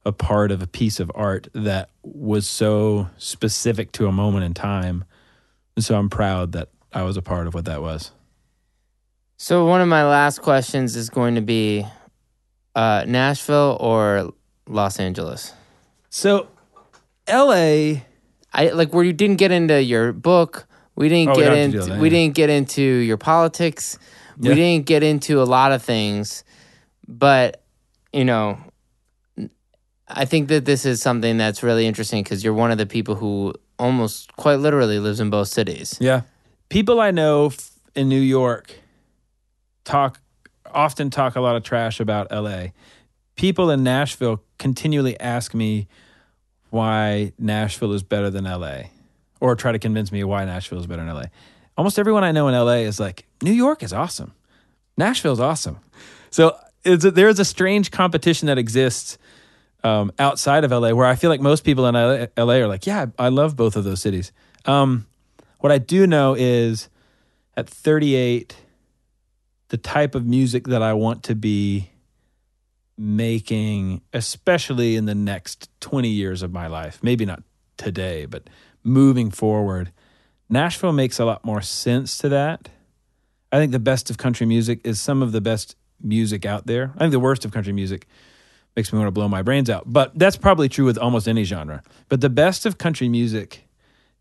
a part of a piece of art that was so specific to a moment in time. And so I'm proud that I was a part of what that was. So one of my last questions is going to be uh, Nashville or Los Angeles. So LA I like where you didn't get into your book. We didn't Oh, get don't have to do into that, we yeah. didn't get into your politics. Yeah. We didn't get into a lot of things. But, you know, I think that this is something that's really interesting because you're one of the people who almost quite literally lives in both cities. Yeah. People I know f- in New York talk often talk a lot of trash about LA. People in Nashville continually ask me why Nashville is better than LA or try to convince me why Nashville is better than LA. Almost everyone I know in LA is like, New York is awesome. Nashville's awesome. So it's a, there's a strange competition that exists um, outside of LA where I feel like most people in LA, are like, yeah, I love both of those cities. Um, what I do know is at 38, the type of music that I want to be making, especially in the next 20 years of my life, maybe not today, but moving forward, Nashville makes a lot more sense to that. I think the best of country music is some of the best music out there. I think the worst of country music makes me want to blow my brains out. But that's probably true with almost any genre. But the best of country music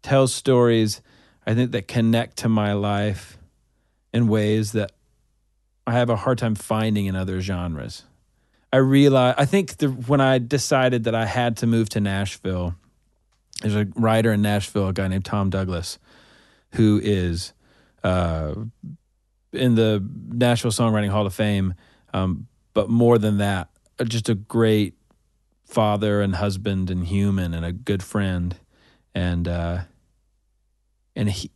tells stories I think that connect to my life in ways that I have a hard time finding in other genres. I realize I think the, when I decided that I had to move to Nashville, there's a writer in Nashville, a guy named Tom Douglas, who is uh, in the Nashville Songwriting Hall of Fame. Um, but more than that, just a great father and husband and human and a good friend. And uh, and he,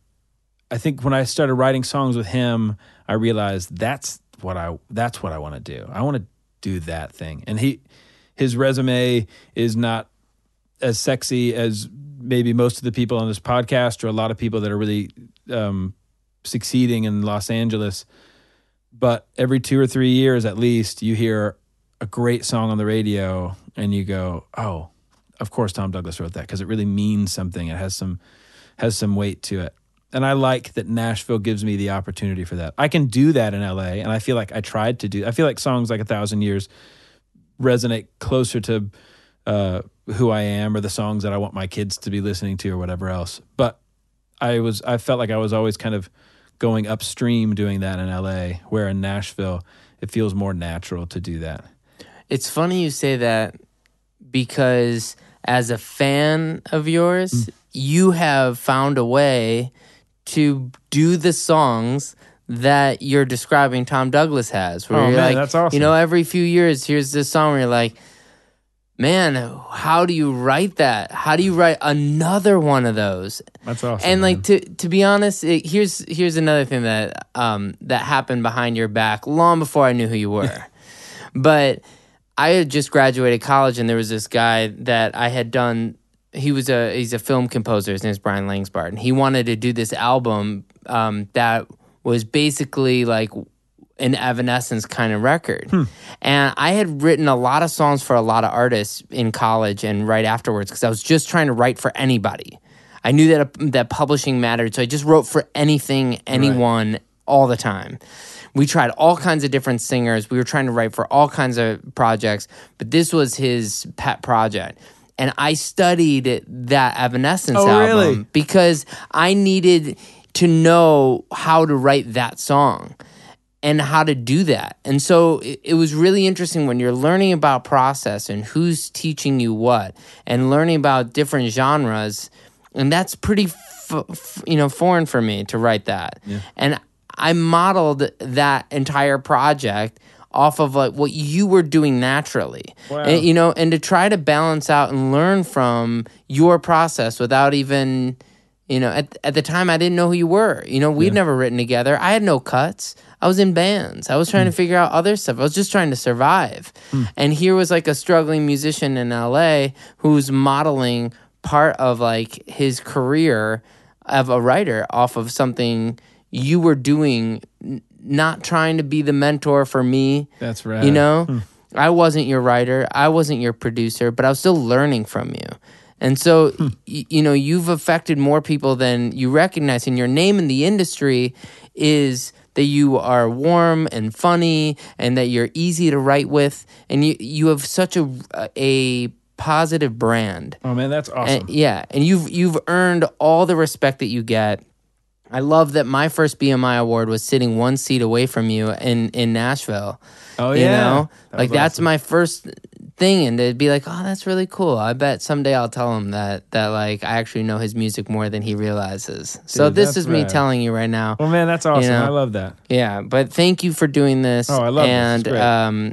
I think when I started writing songs with him, I realized that's what I that's what I want to do. I want to do that thing. And he his resume is not as sexy as maybe most of the people on this podcast or a lot of people that are really um, succeeding in Los Angeles. But every two or three years, at least, you hear a great song on the radio, and you go, "Oh, of course, Tom Douglas wrote that because it really means something. It has some has some weight to it." And I like that Nashville gives me the opportunity for that. I can do that in LA, and I feel like I tried to do. I feel like songs like "A Thousand Years" resonate closer to uh, who I am or the songs that I want my kids to be listening to or whatever else. But I was I felt like I was always kind of going upstream doing that in LA, where in Nashville it feels more natural to do that. It's funny you say that because as a fan of yours, Mm. you have found a way to do the songs that you're describing Tom Douglas has. Where Oh, you're man, like, that's awesome. You know, every few years, here's this song where you're like, man, how do you write that? How do you write another one of those? That's awesome. And like man. to to be honest, it, here's here's another thing that um that happened behind your back long before I knew who you were. (laughs) but I had just graduated college, and there was this guy that I had done. He was a he's a film composer. His name is Brian Langsbart, and he wanted to do this album um, that was basically like an Evanescence kind of record. And I had written a lot of songs for a lot of artists in college and right afterwards because I was just trying to write for anybody. I knew that that publishing mattered, so I just wrote for anything, anyone, all the time. We tried all kinds of different singers. We were trying to write for all kinds of projects, but this was his pet project. And I studied that Evanescence Oh, album really? because I needed to know how to write that song and how to do that. And so it, it was really interesting when you're learning about process and who's teaching you what and learning about different genres. And that's pretty, f- f- you know, foreign for me to write that. And I modeled that entire project off of like what you were doing naturally. And, you know, and to try to balance out and learn from your process without even you know, at, at the time, I didn't know who you were. You know, we'd never written together. I had no cuts. I was in bands. I was trying to hmm. figure out other stuff. I was just trying to survive. Hmm. And here was like a struggling musician in LA who's modeling part of like his career of a writer off of something you were doing, n- not trying to be the mentor for me. That's right. You know, hmm. I wasn't your writer, I wasn't your producer, but I was still learning from you. And so, hmm. y- you know, you've affected more people than you recognize. And your name in the industry is that you are warm and funny and that you're easy to write with. And you, you have such a, a positive brand. Oh man, that's awesome. And, yeah, and you've you've earned all the respect that you get. I love that my first BMI award was sitting one seat away from you in in Nashville. oh You yeah, know, That like that's awesome. my first thing, and to be like, oh, that's really cool. I bet someday I'll tell him that that like I actually know his music more than he realizes. so this is me telling you right now. Well, man, that's awesome. know. I love that. Yeah, but thank you for doing this. Oh, I love this. And um,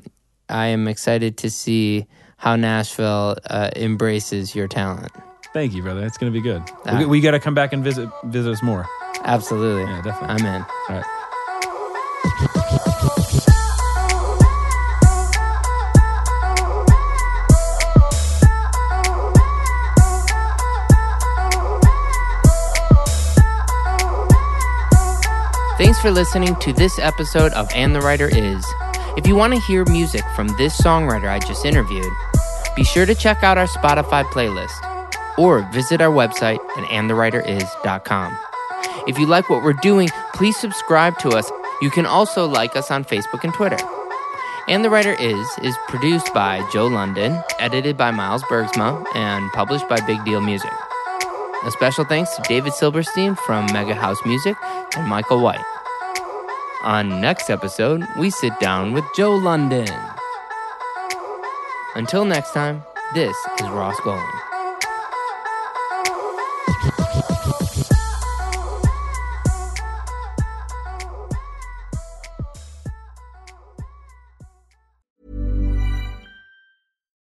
I am excited to see how Nashville uh, embraces your talent. Thank you, brother. It's gonna be good. Ah. we we got to come back and visit visit us more. Absolutely. Yeah, definitely. I'm in. All right. Thanks for listening to this episode of And the Writer Is. If you want to hear music from this songwriter I just interviewed, be sure to check out our Spotify playlist or visit our website at andthewriteris.com. If you like what we're doing, please subscribe to us. You can also like us on Facebook and Twitter. And the Writer Is is produced by Joe London, edited by Miles Bergsma, and published by Big Deal Music. A special thanks to David Silverstein from Mega House Music and Michael White. On next episode, we sit down with Joe London. Until next time, this is Ross Golan.